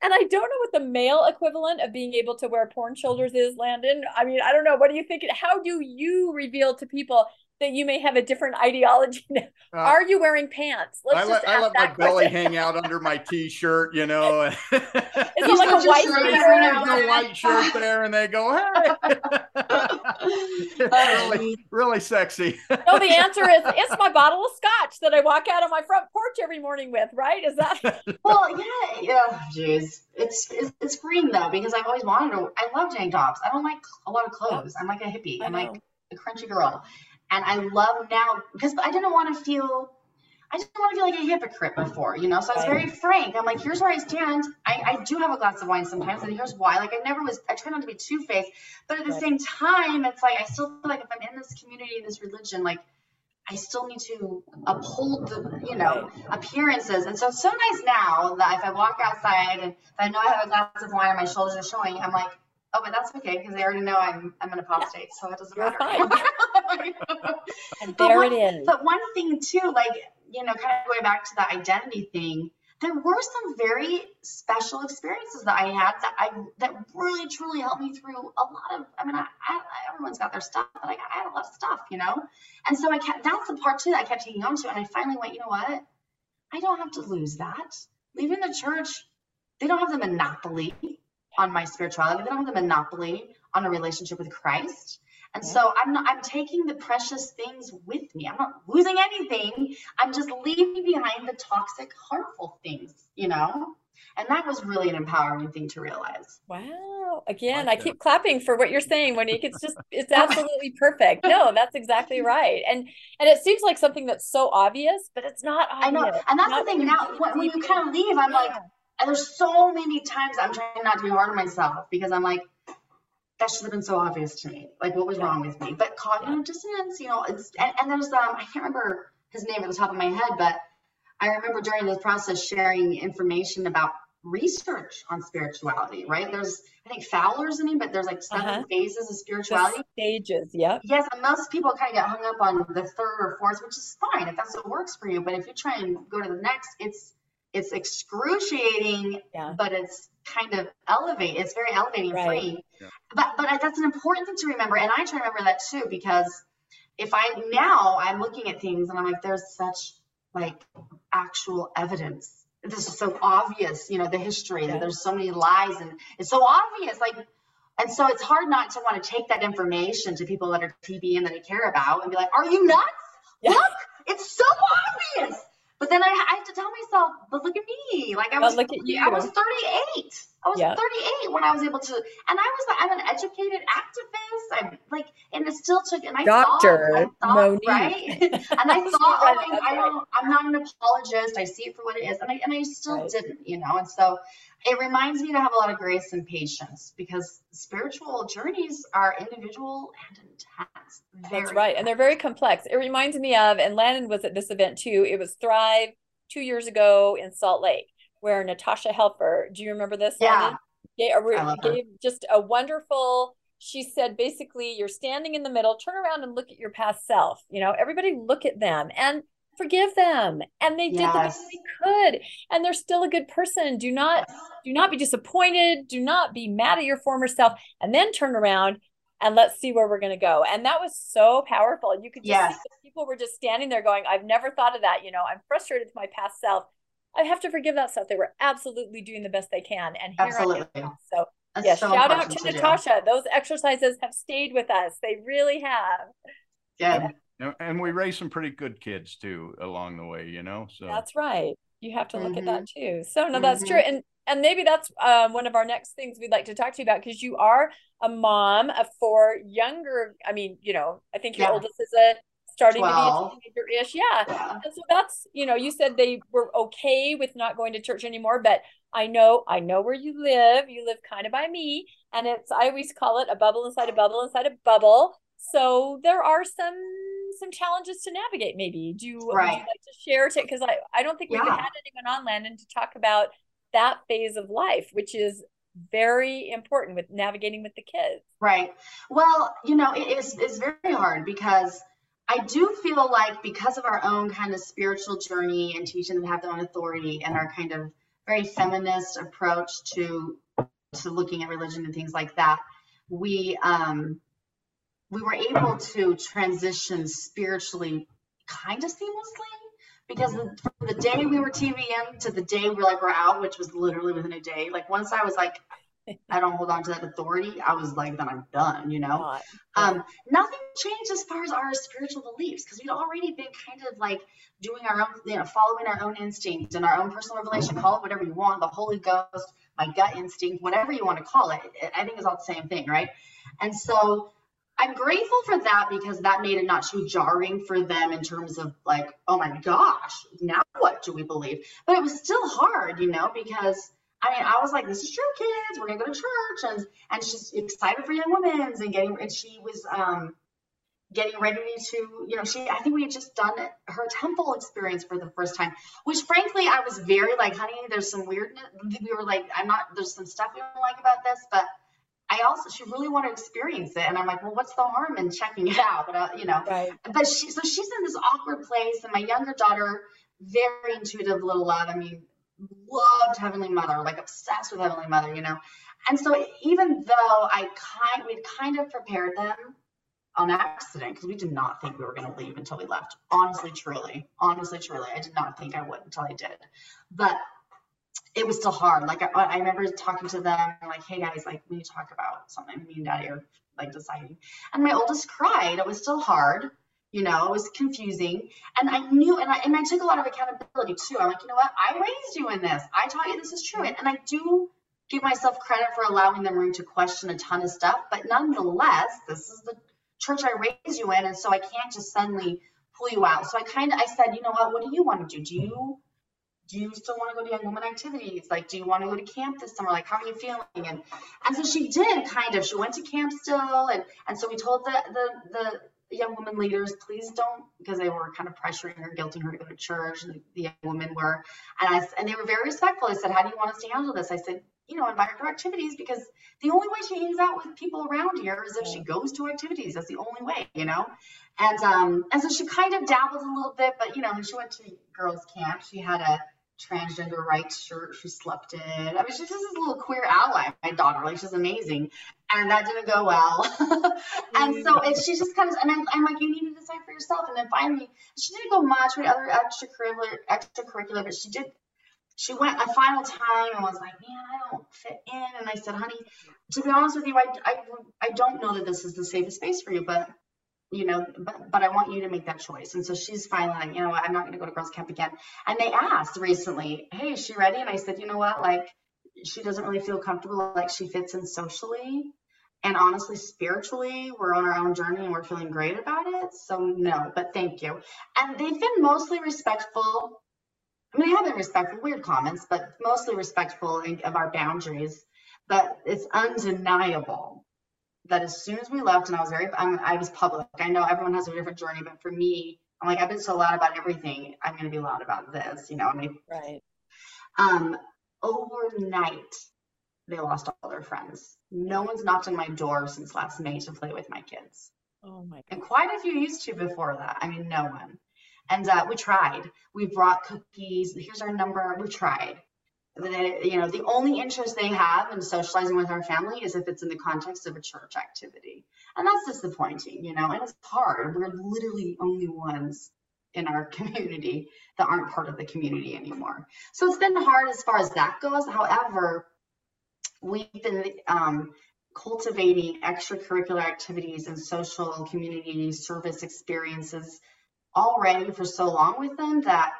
and I don't know what the male equivalent of being able to wear porn shoulders is, Landon. I mean, I don't know. What do you think? How do you reveal to people that you may have a different ideology. Uh, Are you wearing pants? Let's I, just I let my question. belly hang out under my t-shirt, you know. Is it like a white shirt? a white shirt there, and they go, "Hey!" really, really sexy. no, the answer is it's my bottle of scotch that I walk out on my front porch every morning with. Right? Is that? well, yeah, yeah. Jeez, it's, it's it's freeing though because I've always wanted to. I love tank tops. I don't like a lot of clothes. I'm like a hippie. I'm like a crunchy girl. And I love now because I didn't want to feel I didn't want to feel like a hypocrite before, you know. So I was very frank. I'm like, here's where I stand. I, I do have a glass of wine sometimes, and here's why. Like I never was. I try not to be two faced, but at the same time, it's like I still feel like if I'm in this community, this religion, like I still need to uphold the, you know, appearances. And so it's so nice now that if I walk outside and if I know I have a glass of wine and my shoulders are showing, I'm like, oh, but that's okay because they already know I'm I'm an apostate, so it doesn't You're matter. And there one, it is. But one thing too, like you know, kind of going back to the identity thing, there were some very special experiences that I had that I that really truly helped me through a lot of. I mean, I, I, everyone's got their stuff, but I, I had a lot of stuff, you know. And so I kept that's the part too that I kept hanging on to, and I finally went, you know what? I don't have to lose that. Leaving the church, they don't have the monopoly on my spirituality. They don't have the monopoly on a relationship with Christ. And yeah. so I'm not I'm taking the precious things with me. I'm not losing anything. I'm just leaving behind the toxic, harmful things, you know? And that was really an empowering thing to realize. Wow. Again, I keep clapping for what you're saying, Monique. It's just it's absolutely perfect. No, that's exactly right. And and it seems like something that's so obvious, but it's not obvious. I know. And that's not the thing. Now when, when you kind of leave, I'm yeah. like, and there's so many times I'm trying not to be hard on myself because I'm like, that should have been so obvious to me. Like, what was wrong with me? But cognitive dissonance, you know, it's and, and there's um, I can't remember his name at the top of my head, but I remember during this process sharing information about research on spirituality. Right? There's I think Fowler's in it, but there's like 7 uh-huh. phases of spirituality. The stages, yeah. Yes, and most people kind of get hung up on the third or fourth, which is fine if that's what works for you. But if you try and go to the next, it's it's excruciating, yeah. but it's kind of elevate. It's very elevating right. free. Yeah. But but that's an important thing to remember, and I try to remember that too because if I now I'm looking at things and I'm like, there's such like actual evidence. This is so obvious, you know, the history yeah. that there's so many lies and it's so obvious, like. And so it's hard not to want to take that information to people that are TB and that I care about and be like, "Are you nuts? Look, it's so obvious." But then I, I have to tell myself, but look at me. Like I was, look at you. I was 38. I was Yeah. 38 when I was able to, and I was, I'm an educated activist. I'm like, and it still took, and I Dr. thought, I thought right? and I thought, right, oh, I, that's I right. don't, I'm not an apologist. I see it for what it is. And I, and I still Right. didn't, you know, and so it reminds me to have a lot of grace and patience because spiritual journeys are individual and intense. Very That's right. And they're very complex. It reminds me of, and Landon was at this event too. It was Thrive two years ago in Salt Lake, where Natasha Helfer, do you remember this? Yeah. Gave, a re- I love her. gave just a wonderful, she said basically, you're standing in the middle, turn around and look at your past self. You know, everybody look at them and forgive them. And they did the best they could. And they're still a good person. Do not do not be disappointed do not be mad at your former self and then turn around and let's see where we're going to go and that was so powerful you could just Yes. see that people were just standing there going i've never thought of that you know i'm frustrated with my past self i have to forgive that self they were absolutely doing the best they can and here Absolutely. I am. so That's yeah so shout out to do. natasha those exercises have stayed with us they really have Good. And- And we raised some pretty good kids too along the way, you know. So That's right. You have to look at Mhm. that too. So no, that's true. Mhm. And and maybe that's um, one of our next things we'd like to talk to you about because you are a mom of four younger. I mean, you know, I think your Yeah. oldest is a starting 12. to be a teenager-ish. Yeah. Yeah. And so that's, you know, you said they were okay with not going to church anymore, but I know, I know where you live. You live kind of by me, and it's I always call it a bubble inside a bubble inside a bubble. So there are some some challenges to navigate. Maybe do you, Right. like to share? Because I I don't think we've Yeah. had anyone on Landon to talk about that phase of life, which is very important with navigating with the kids. Right. Well, you know, it is it's very hard because I do feel like because of our own kind of spiritual journey and teaching them to have their own authority and our kind of very feminist approach to to looking at religion and things like that, we um we were able to transition spiritually kind of seamlessly because from the day we were TBM to the day we were like we're out, which was literally within a day. Like once I was like, I don't hold on to that authority, I was like, then I'm done, you know. Um, nothing changed as far as our spiritual beliefs because we'd already been kind of like doing our own, you know, following our own instinct and our own personal revelation. Call it whatever you want, the Holy Ghost, my gut instinct, whatever you want to call it. I think it's all the same thing, right? And so I'm grateful for that because that made it not too jarring for them in terms of like, oh my gosh, now what do we believe? But it was still hard, you know, because I mean, I was like, this is true, kids. We're gonna go to church, and and she's excited for young women's and getting, and she was um getting ready to, you know, she I think we had just done her temple experience for the first time, which frankly I was very like, honey, there's some weirdness. We were like, I'm not. There's some stuff we don't like about this, but I also she really wanted to experience it, and I'm like, well, what's the harm in checking it out? But uh, you know, Right. but she so she's in this awkward place and my younger daughter very intuitive little love i mean loved heavenly mother like obsessed with heavenly mother you know and so even though i kind we'd kind of prepared them on accident because we did not think we were going to leave until we left honestly truly honestly truly i did not think i would until i did but it was still hard like i, I remember talking to them like hey guys like we need to talk about something me and daddy are like deciding and my oldest cried it was still hard you know, it was confusing. And I knew, and I, and I took a lot of accountability too. I'm like, you know what? I raised you in this. I taught you this is true. And, and I do give myself credit for allowing them room to question a ton of stuff. But nonetheless, this is the church I raised you in. And so I can't just suddenly pull you out. So I kind of, I said, you know what? What do you want to do? Do you, do you still want to go to young woman activities? Like, do you want to go to camp this summer? Like, how are you feeling? And, and so she did kind of, she went to camp still. And, and so we told the, the, the, young women leaders, please don't, because they were kind of pressuring her, guilting her to go to church, and the young women were, and I and they were very respectful. I said, "How do you want us to handle this?" I said, "You know, invite her to activities because the only way she hangs out with people around here is if she goes to activities. That's the only way, you know." And um, and so she kind of dabbled a little bit, but you know, when she went to girls' camp, she had a transgender rights shirt she slept in. I mean, she's just this little queer ally, my daughter. Like, she's amazing. And that didn't go well. and so it, she just kind of, and I'm, I'm like, you need to decide for yourself. And then finally, she didn't go much with other extracurricular, extracurricular, but she did. She went a final time and was like, man, I don't fit in. And I said, honey, to be honest with you, I, I, I don't know that this is the safest space for you, but you know, but, but I want you to make that choice. And so she's finally like, you know I'm not going to go to girls camp again. And they asked recently, hey, is she ready? And I said, you know what, like, she doesn't really feel comfortable, like she fits in socially. And honestly, spiritually, we're on our own journey and we're feeling great about it. So, no, but thank you. And they've been mostly respectful. I mean, they have been respectful, weird comments, but mostly respectful of our boundaries. But it's undeniable that as soon as we left, and I was very, I'm, I was public. I know everyone has a different journey, but for me, I'm like, I've been so loud about everything. I'm going to be loud about this, you know. I mean, right. Um, overnight, they lost all their friends. No one's knocked on my door since last May to play with my kids. Oh my! God. And quite a few used to before that. I mean, no one. And uh, we tried. We brought cookies. Here's our number. We tried they, you know, the only interest they have in socializing with our family is if it's in the context of a church activity. And that's disappointing, you know, and it's hard. We're literally the only ones in our community that aren't part of the community anymore. So it's been hard as far as that goes. However, we've been um, cultivating extracurricular activities and social community service experiences already for so long with them that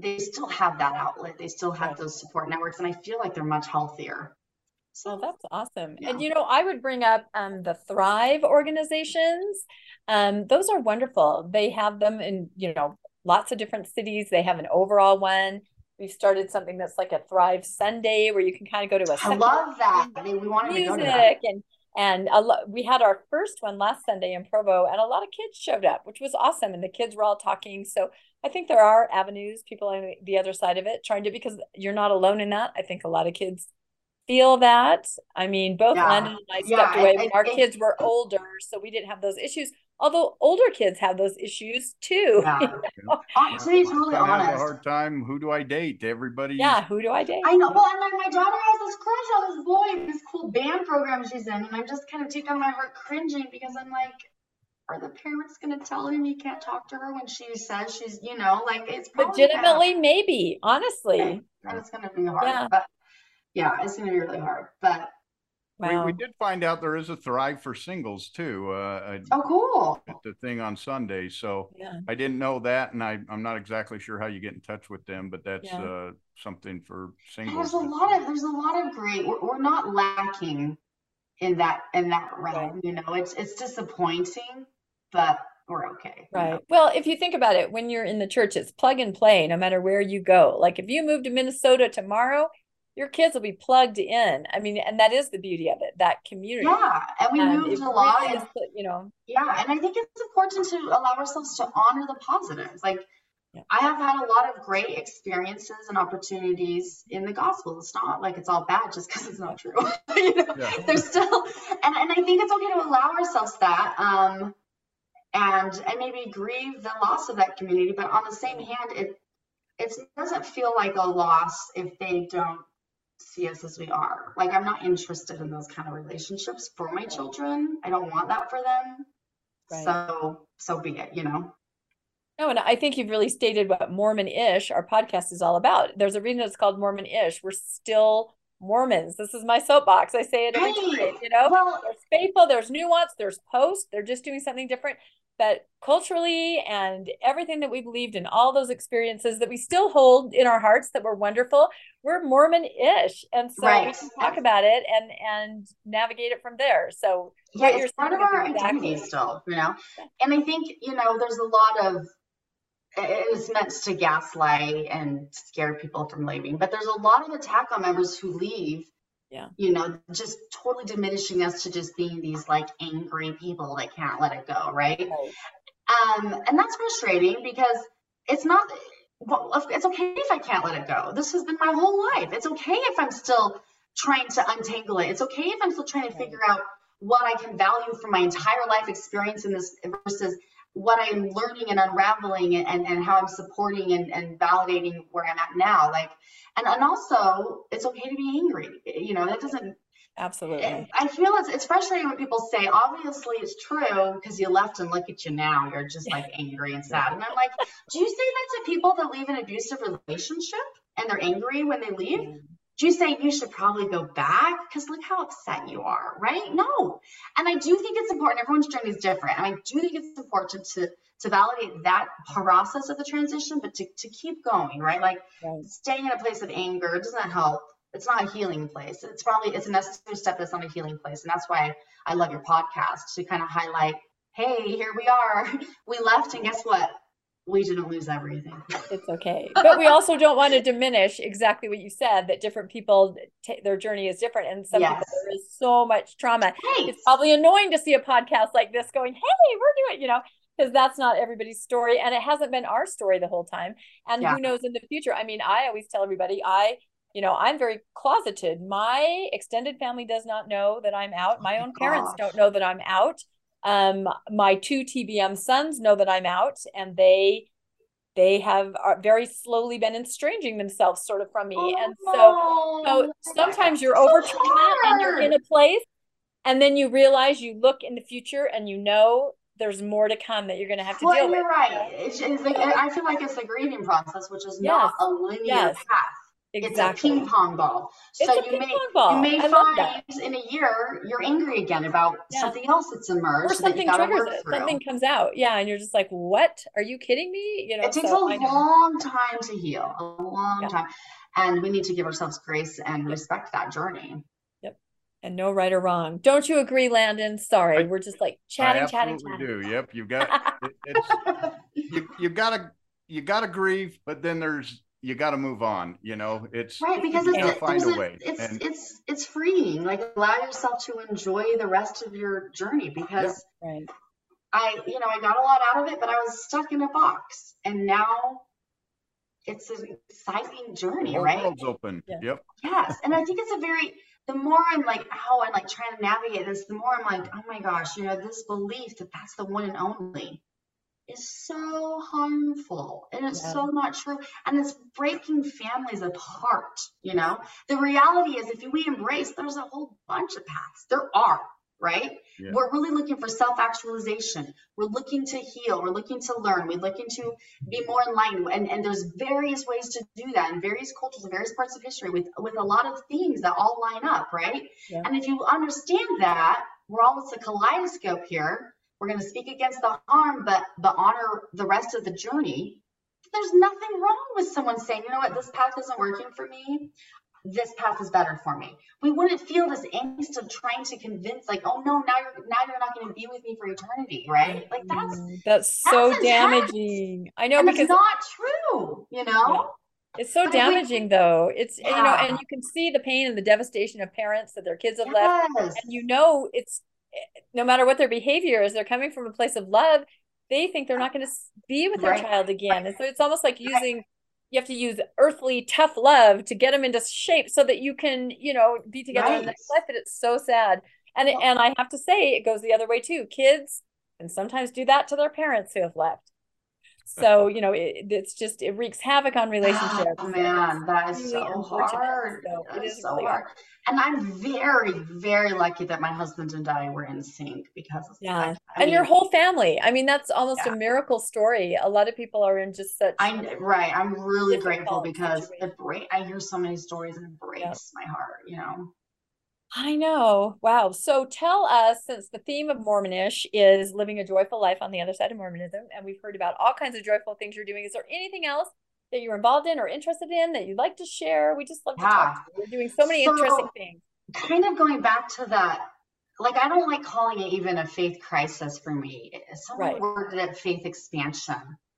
they still have that outlet. They still have those support networks, and I feel like they're much healthier. So oh, that's awesome. Yeah. And you know, I would bring up um, the Thrive organizations. Um, those are wonderful. They have them in you know lots of different cities. They have an overall one. We've started something that's like a Thrive Sunday where you can kind of go to a. I love that. I mean, we wanted music to go to that. and and a lo- we had our first one last Sunday in Provo, and a lot of kids showed up, which was awesome. And the kids were all talking. So I think there are avenues, people on the other side of it, trying to because you're not alone in that. I think a lot of kids feel that. I mean, both yeah. Landon and I stepped yeah, away when our kids were older, so we didn't have those issues. Although older kids have those issues too. Yeah. You know? To be totally I honest, have a hard time. Who do I date? Everybody. Yeah, who do I date? I know. Well, and like my daughter has this crush on this boy, this cool band program she's in, and I'm just kind of deep down my heart cringing because I'm like, are the parents going to tell him he can't talk to her when she says she's, you know, like it's legitimately maybe, honestly. Okay. And it's going to be hard. Yeah. But yeah, it's going to be really hard. But wow. we, we did find out there is a Thrive for singles too. Uh, oh, cool. The thing on Sunday. So yeah. I didn't know that. And I, I'm not exactly sure how you get in touch with them, but that's yeah. uh, something for singles. there's a lot of, there's a lot of great, we're, we're not lacking in that, in that realm, you know, it's, it's disappointing but we're okay. Right. Know? Well, if you think about it, when you're in the church, it's plug and play no matter where you go. Like if you move to Minnesota tomorrow, your kids will be plugged in. I mean, and that is the beauty of it, that community. Yeah. And we um, moved a lot. Really is, you know. Yeah. And I think it's important to allow ourselves to honor the positives. Like yeah. I have had a lot of great experiences and opportunities in the gospel. It's not like it's all bad just because it's not true. you know, yeah. there's still, and, and I think it's okay to allow ourselves that. Um, and and maybe grieve the loss of that community but on the same hand it it doesn't feel like a loss if they don't see us as we are like i'm not interested in those kind of relationships for my children i don't want that for them right. so so be it you know no, and I think you've really stated what Mormon ish, our podcast is all about. There's a reason it's called Mormon ish. We're still Mormons. This is my soapbox. I say it every time. You know, well, there's faithful, there's nuance, there's post. They're just doing something different that culturally and everything that we believed in all those experiences that we still hold in our hearts that were wonderful we're mormon-ish and so right. we can talk about it and and navigate it from there so yeah it's part of our exactly. identity still you know and i think you know there's a lot of it was meant to gaslight and scare people from leaving but there's a lot of attack on members who leave yeah. You know just totally diminishing us to just being these like angry people that can't let it go right, right. um and that's frustrating because it's not well, it's okay if i can't let it go. This has been my whole life. It's okay if i'm still trying to untangle it. It's okay if i'm still trying to figure out what i can value from my entire life experience in this versus what i'm learning and unraveling and, and, and how i'm supporting and, and validating where i'm at now like and and also it's okay to be angry you know that doesn't absolutely. I feel it's, it's frustrating when people say obviously it's true because you left and look at you now you're just like angry and sad and i'm like do you say that to people that leave an abusive relationship and they're angry when they leave mm. Do you say you should probably go back? Because look how upset you are right? No. And i do think it's important everyone's journey is different and i do think it's important to to validate that process of the transition but to, to keep going right? Like right. staying in a place of anger doesn't help. It's not a healing place. It's probably it's a necessary step that's not a healing place and that's why i love your podcast to kind of highlight hey here we are. We left and guess what we didn't lose everything. It's okay. But we also don't want to diminish exactly what you said that different people t- their journey is different and some yes. people there is so much trauma. Right. It's probably annoying to see a podcast like this going, "Hey, we're doing, you know, because that's not everybody's story and it hasn't been our story the whole time. And yeah. who knows in the future? I mean, I always tell everybody I you know, I'm very closeted. My extended family does not know that I'm out. My oh own parents oh don't know that I'm out um, my two TBM sons know that I'm out, and they they have very slowly been estranging themselves sort of from me. Oh, and so, so sometimes you're over trauma and you're in a place, and then you realize you look in the future and you know there's more to come that you're going to have to well, deal you're with. You're right. It's, it's like, I feel like it's a grieving process, which is yes. not a linear yes. path. Exactly. It's a ping pong ball. So you may ball. you may I find in a year you're angry again about yeah. something else that's emerged. Or something triggers it. Through. Something comes out. Yeah. And you're just like, what? Are you kidding me? You know, it takes so a long time to heal. A long yeah. time. And we need to give ourselves grace and respect that journey. Yep. And no right or wrong. Don't you agree, Landon? Sorry. I, We're just like chatting, I chatting, chatting. do. Yep. You've got it, it's you, you've got to you got to grieve, but then there's you got to move on you know it's right because it's, it, find a, a way it's and, it's it's freeing like allow yourself to enjoy the rest of your journey because yeah. right. i you know i got a lot out of it but i was stuck in a box and now it's an exciting journey the right world's open yeah. yep yes and i think it's a very the more i'm like how i'm like trying to navigate this the more i'm like oh my gosh you know this belief that that's the one and only is so harmful and it's yeah. so not true and it's breaking families apart you know? The reality is if we embrace there's a whole bunch of paths. There are right? Yeah. we're really looking for self-actualization. We're looking to heal. We're looking to learn. We're looking to be more enlightened. And, and there's various ways to do that in various cultures and various parts of history with with a lot of themes that all line up right? Yeah. and if you understand that we're almost a kaleidoscope here we're going to speak against the harm, but but honor the rest of the journey. There's nothing wrong with someone saying, you know what, this path isn't working for me. This path is better for me. We wouldn't feel this angst of trying to convince, like, oh no, now you're now you're not going to be with me for eternity, right? Like that's mm, that's so that's damaging. I know and because it's not true, you know. Yeah. It's so but damaging, we, though. It's yeah. you know, and you can see the pain and the devastation of parents that their kids have yes. left, and you know it's no matter what their behavior is, they're coming from a place of love. They think they're not going to be with their right. child again. And so it's almost like using, you have to use earthly tough love to get them into shape so that you can, you know, be together right. in the next life. But it's so sad. And, and I have to say, it goes the other way too. Kids and sometimes do that to their parents who have left. So, you know, it, it's just, it wreaks havoc on ah, relationships. Oh, man, that is so hard. So that it is so really hard. hard. And I'm very, very lucky that my husband and I were in sync because yeah, I, I and mean, your whole family. I mean, that's almost yeah. a miracle story. A lot of people are in just such. I right. I'm really grateful because it break. I hear so many stories and it breaks my heart. You know. I know. Wow. So tell us, since the theme of Mormonish is living a joyful life on the other side of Mormonism, and we've heard about all kinds of joyful things you're doing, is there anything else that you're involved in or interested in that you'd like to share? We just love to yeah. talk. To We're doing so many so, interesting things. Kind of going back to that, like I don't like calling it even a faith crisis for me. Someone right. worded it faith expansion.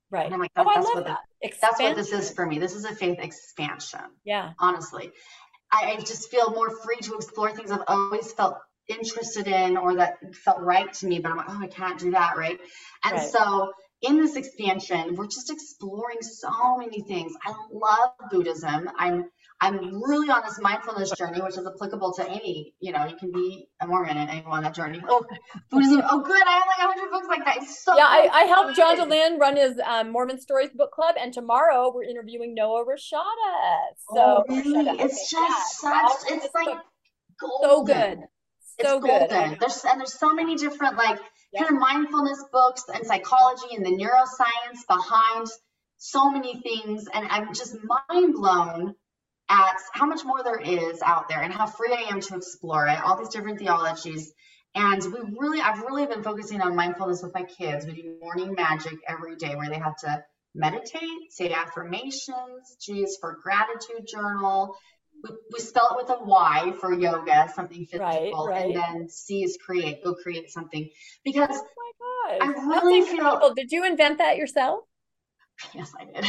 Right. And I'm like, oh, that, oh, that's, what the, that's what this is for me. This is a faith expansion. Yeah. Honestly. I, I just feel more free to explore things I've always felt interested in or that felt right to me, but I'm like, oh, I can't do that, right? And right. so in this expansion, we're just exploring so many things. I love Buddhism. I'm I'm really on this mindfulness journey, which is applicable to any, you know, you can be a Mormon and anyone on that journey. Oh, Buddhism. Oh, good. I have like 100 books like that. It's so Yeah, I, I helped John Dehlin run his um, Mormon Stories book club, and tomorrow we're interviewing Noah Rasheta. So, oh, really? Rasheta. It's okay, just yeah. such, it's like golden. so good. So it's good. Golden. There's, and there's so many different, like, kind of mindfulness books and psychology and the neuroscience behind so many things. And I'm just mind blown at how much more there is out there and how free I am to explore it, all these different theologies. And we really, I've really been focusing on mindfulness with my kids. We do morning magic every day where they have to meditate, say affirmations, is for gratitude journal. We, we spell it with a Y for yoga, something physical, right, right. and then C is create, go create something. Because Oh my I really That's feel- Did you invent that yourself? yes, I did.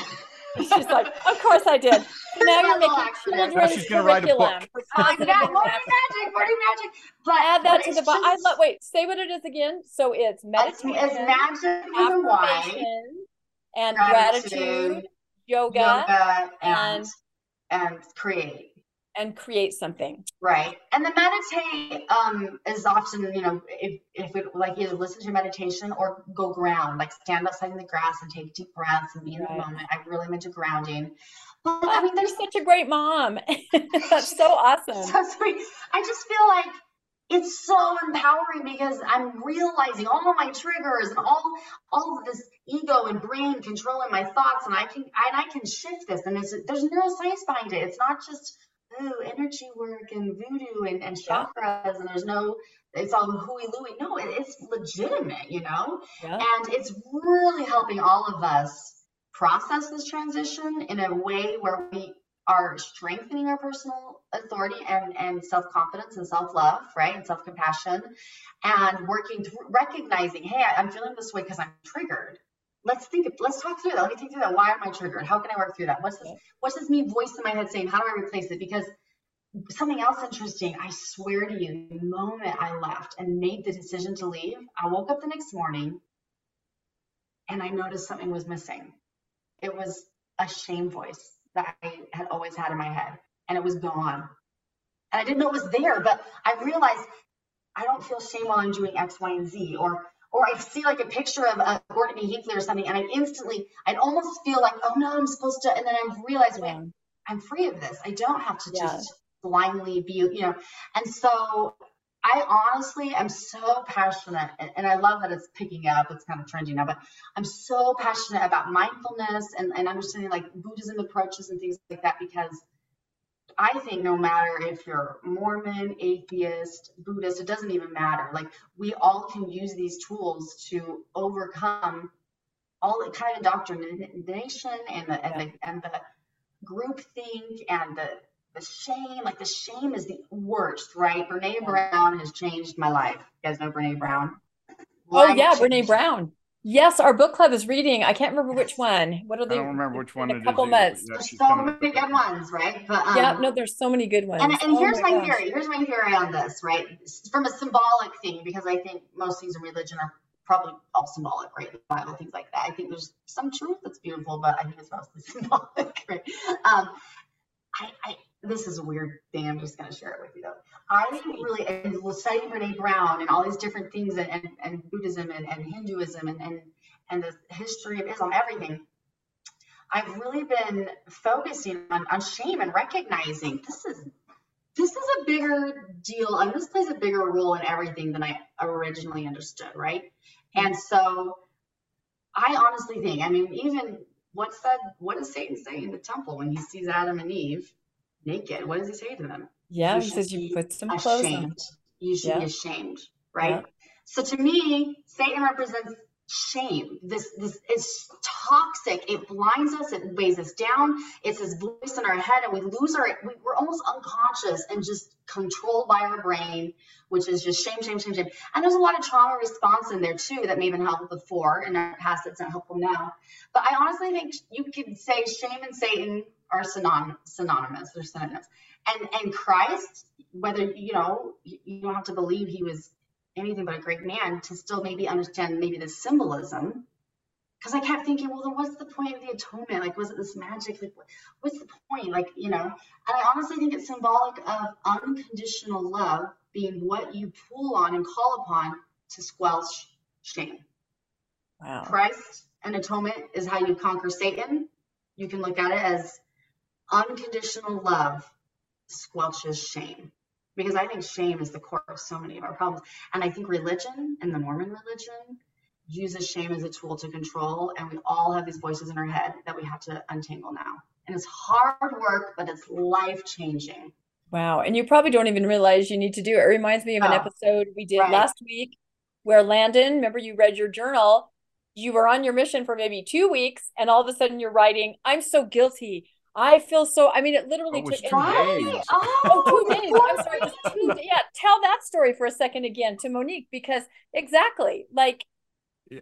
She's like, of course I did. Now you're making accident. children's she's gonna write a book. curriculum for Uh, yeah, human morning magic, morning magic. But Add that but to it's the bo- I just- love wait, say what it is again. So it's It's, meditation, it's magic with a Y, and gratitude, yoga, yoga, and and- and create. And create something. Right. And the meditate um is often, you know, if if it like either listen to meditation or go ground, like stand outside in the grass and take deep breaths and be in Right. the moment. I really am into grounding. But I mean You're there's such a great mom. That's so awesome. so sweet. I just feel like it's so empowering because I'm realizing all of my triggers and all all of this ego and brain controlling my thoughts, and I can and I can shift this. And there's neuroscience behind it. It's not just ooh energy work and voodoo and, and Yeah. chakras, and there's no it's all hooey looey. No, it, it's legitimate, you know. Yeah. And it's really helping all of us process this transition in a way where we are strengthening our personal authority and, and self-confidence and self-love, right? And self-compassion and working through recognizing, hey, I'm feeling this way because I'm triggered. Let's think, let's talk through that. Let me think through that. Why am I triggered? How can I work through that? What's this, what's this me voice in my head saying? How do I replace it? Because something else interesting, I swear to you, the moment I left and made the decision to leave, I woke up the next morning and I noticed something was missing. It was a shame voice that I had always had in my head, and it was gone. And I didn't know it was there, but I realized I don't feel shame while I'm doing X, Y, and Z, or or I see like a picture of uh, Gordon B. Hinckley or something, and I instantly, I'd almost feel like, oh no, I'm supposed to, and then I realize, wait, Yeah. I'm free of this. I don't have to Yeah. just blindly be, you know. And so I honestly am so passionate, and, and I love that it's picking up. It's kind of trendy now, but I'm so passionate about mindfulness and, and understanding like Buddhism approaches and things like that because I think no matter if you're Mormon, atheist, Buddhist, it doesn't even matter. Like we all can use these tools to overcome all the kind of indoctrination and the and the and the groupthink and the the shame. Like the shame is the worst, right? Brene Brown has changed my life. You guys know Brene Brown? Oh Life yeah, Brene. Brown. Yes, our book club is reading. I can't remember which one. What are they? I don't remember which one in a is couple either, months. yeah, There's so many up. good ones, right? But um, yeah, no, there's so many good ones. And, and Oh here's my, gosh. theory. Here's my theory on this, right? From a symbolic thing, because I think most things in religion are probably all symbolic, right? The Bible, things like that. I think there's some truth that's beautiful, but I think it's mostly symbolic, right? Um, I, I this is a weird thing. I'm just going to share it with you though. I really and studying Brene Brown and all these different things and, and, and Buddhism and, and Hinduism and, and and the history of Islam, everything. I've really been focusing on, on shame and recognizing this is this is a bigger deal and this plays a bigger role in everything than I originally understood, right? And so I honestly think, I mean, even what's that what does Satan say in the temple when he sees Adam and Eve naked? What does he say to them? Yeah, he says you put some clothes on. Ashamed. You should Yeah. be ashamed, right? Yeah. So to me, Satan represents shame. This this is toxic. It blinds us. It weighs us down. It's his voice in our head, and we lose our. We, we're almost unconscious and just controlled by our brain, which is just shame, shame, shame, shame. And there's a lot of trauma response in there too that may have been helpful before in our past that's not helpful now. But I honestly think you could say shame and Satan are synonym, synonymous. They're synonyms. And and Christ, whether you know, you you don't have to believe he was anything but a great man to still maybe understand maybe the symbolism. Because I kept thinking, well, then what's the point of the atonement? Like, was it this magic? Like, what's the point? Like, you know, and I honestly think it's symbolic of unconditional love being what you pull on and call upon to squelch shame. Wow. Christ and atonement is how you conquer Satan. You can look at it as unconditional love squelches shame. Because I think shame is the core of so many of our problems. And I think religion and the Mormon religion uses shame as a tool to control. And we all have these voices in our head that we have to untangle now. and it's hard work, but it's life changing. Wow. And you probably don't even realize you need to do it. It reminds me of an Oh, episode we did right. last week where Landon, remember you read your journal, you were on your mission for maybe two weeks, and all of a sudden you're writing, I'm so guilty. I feel so, I mean, it oh, literally It was took two Right. days. Oh, Oh, two days. I'm sorry. It was two. Yeah, tell that story for a second again to Monique because exactly like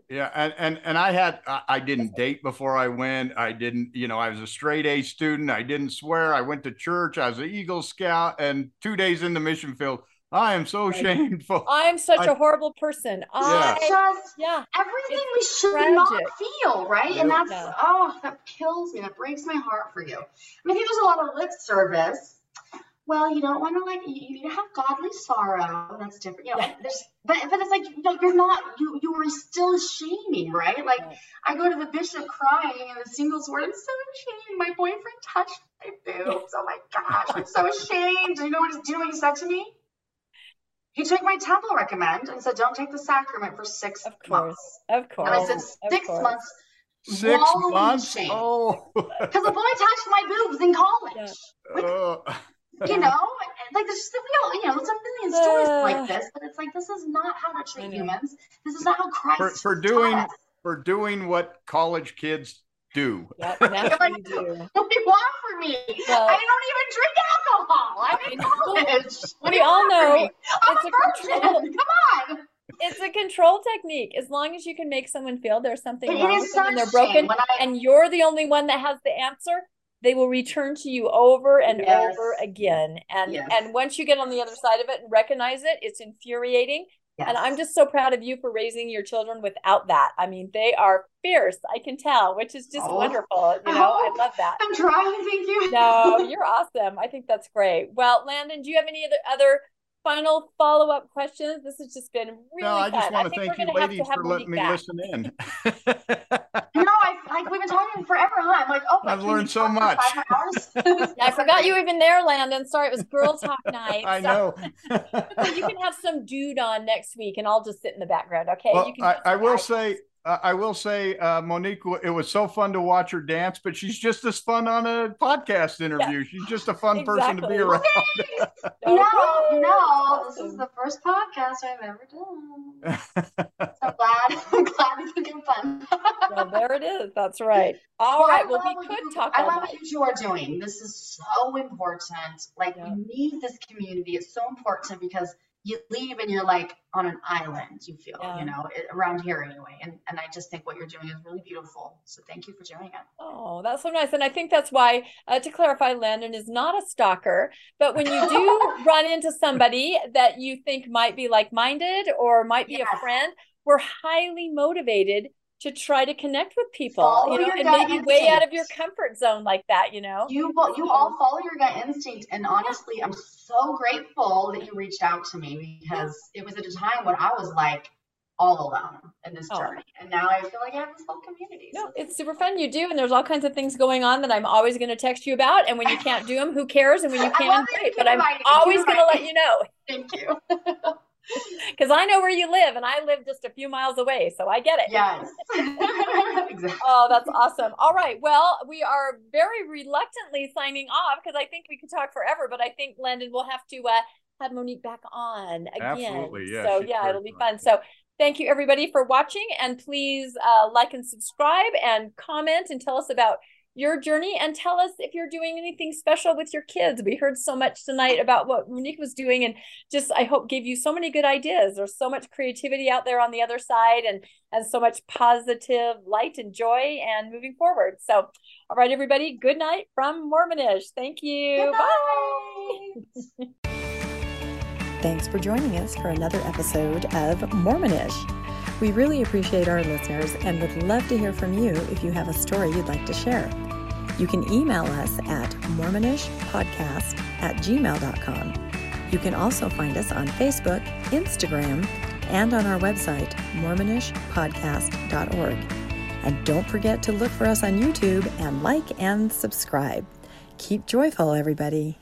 Yeah, and and and I had I, I didn't date before I went. I didn't, you know, I was a straight A student. I didn't swear. I went to church. I was an Eagle Scout, and two days in the mission field, I am so Right. shameful. I'm such I- a horrible person. Yeah. I Just yeah. everything we should tragic. not feel, right? And that's Yeah. oh, that kills me. That breaks my heart for you. I mean, I think there's a lot of lip service. Well, you don't want to like you, you have godly sorrow. That's different, you know. Yeah. There's, but but it's like you know, you're not you you are still shaming, right? Like Right. I go to the bishop crying and the singles ward. I'm so ashamed. My boyfriend touched my boobs. Oh my gosh, I'm so ashamed. Do you know what he, do you he said to me? He took my temple recommend and said, "Don't take the sacrament for six Of course. months." Of course. And I said, of six months Six in months. shame. Oh. because the boy touched my boobs in college. Oh. You know, and, like there's we all, you know, there's a million stories Uh, like this, but it's like this is not how to treat humans. This is not how Christ For- for doing- us. for doing what college kids do. Yep, and that's what you do. What do you want from me? Well- I don't even drink alcohol. I'm in college. What do We you all want from know me? I'm it's a a control- virgin. Come on. It's a control technique. As long as you can make someone feel there's something It wrong is with them and they're broken, I and you're the only one that has the answer, they will return to you over and Yes. over again. And Yes. and once you get on the other side of it and recognize it, it's infuriating. And I'm just so proud of you for raising your children without that. I mean, they are fierce, I can tell, which is just Oh. wonderful. You know, I Oh. love that. I'm trying. Thank you. No, you're awesome. I think that's great. Well, Landon, do you have any other other final follow up questions? This has just been really no, I just fun. want to thank you, gonna have to ladies, for letting me back. listen in. No, I like we've been talking forever, huh? I'm like, oh, I've learned so much. five hours? I forgot you were even there, Landon. Sorry, it was girl talk night. I so- know. so you can have some dude on next week, and I'll just sit in the background. Okay? Well, you can I, I will say, uh, I will say, uh, Monique, it was so fun to watch her dance, but she's just as fun on a podcast interview. She's just a fun person to be around. no, know, Okay, you know, this is the first podcast I've ever done. So I'm glad, I'm glad we could get fun. Well, there it is. That's right. All Well, right. Well, we could you- talk I all love what you are doing. This is so important. Like Yeah. we need this community. It's so important because you leave and you're like on an island. You feel, Yeah. you know, it, around here anyway. And and I just think what you're doing is really beautiful. So thank you for doing it. Oh, that's so nice. And I think that's why, uh, to clarify, Landon is not a stalker. But when you do run into somebody that you think might be like minded or might be a friend, we're highly motivated to try to connect with people, Follow you know, and maybe way out of your comfort zone like that, you know? You you all follow your gut instinct, and honestly, I'm so grateful that you reached out to me because it was at a time when I was like all alone in this Oh. journey, and now I feel like I have this whole community. No, it's super fun. You do, and there's all kinds of things going on that I'm always going to text you about. And when you can't do them, who cares? And when you can, love that you great. But I'm reminding me, keep always going to let you know thank you. because I know where you live, and I live just a few miles away, so I get it. yes, exactly. Oh, that's awesome. All right. Well, we are very reluctantly signing off because I think we could talk forever, but I think Landon will have to uh, have Monique back on again. Absolutely, yeah, So yeah, it'll be fun. fun. So thank you everybody for watching, and please uh, like and subscribe and comment and tell us about your journey and tell us if you're doing anything special with your kids. We heard so much tonight about what Monique was doing and just I hope gave you so many good ideas. There's so much creativity out there on the other side and and so much positive light and joy and moving forward. So all right everybody, good night from Mormonish. Thank you. Bye. Thanks for joining us for another episode of Mormonish. We really appreciate our listeners and would love to hear from you if you have a story you'd like to share. You can email us at mormonishpodcast at gmail.com. You can also find us on Facebook, Instagram, and on our website, mormonishpodcast.org. And don't forget to look for us on YouTube and like and subscribe. Keep joyful, everybody.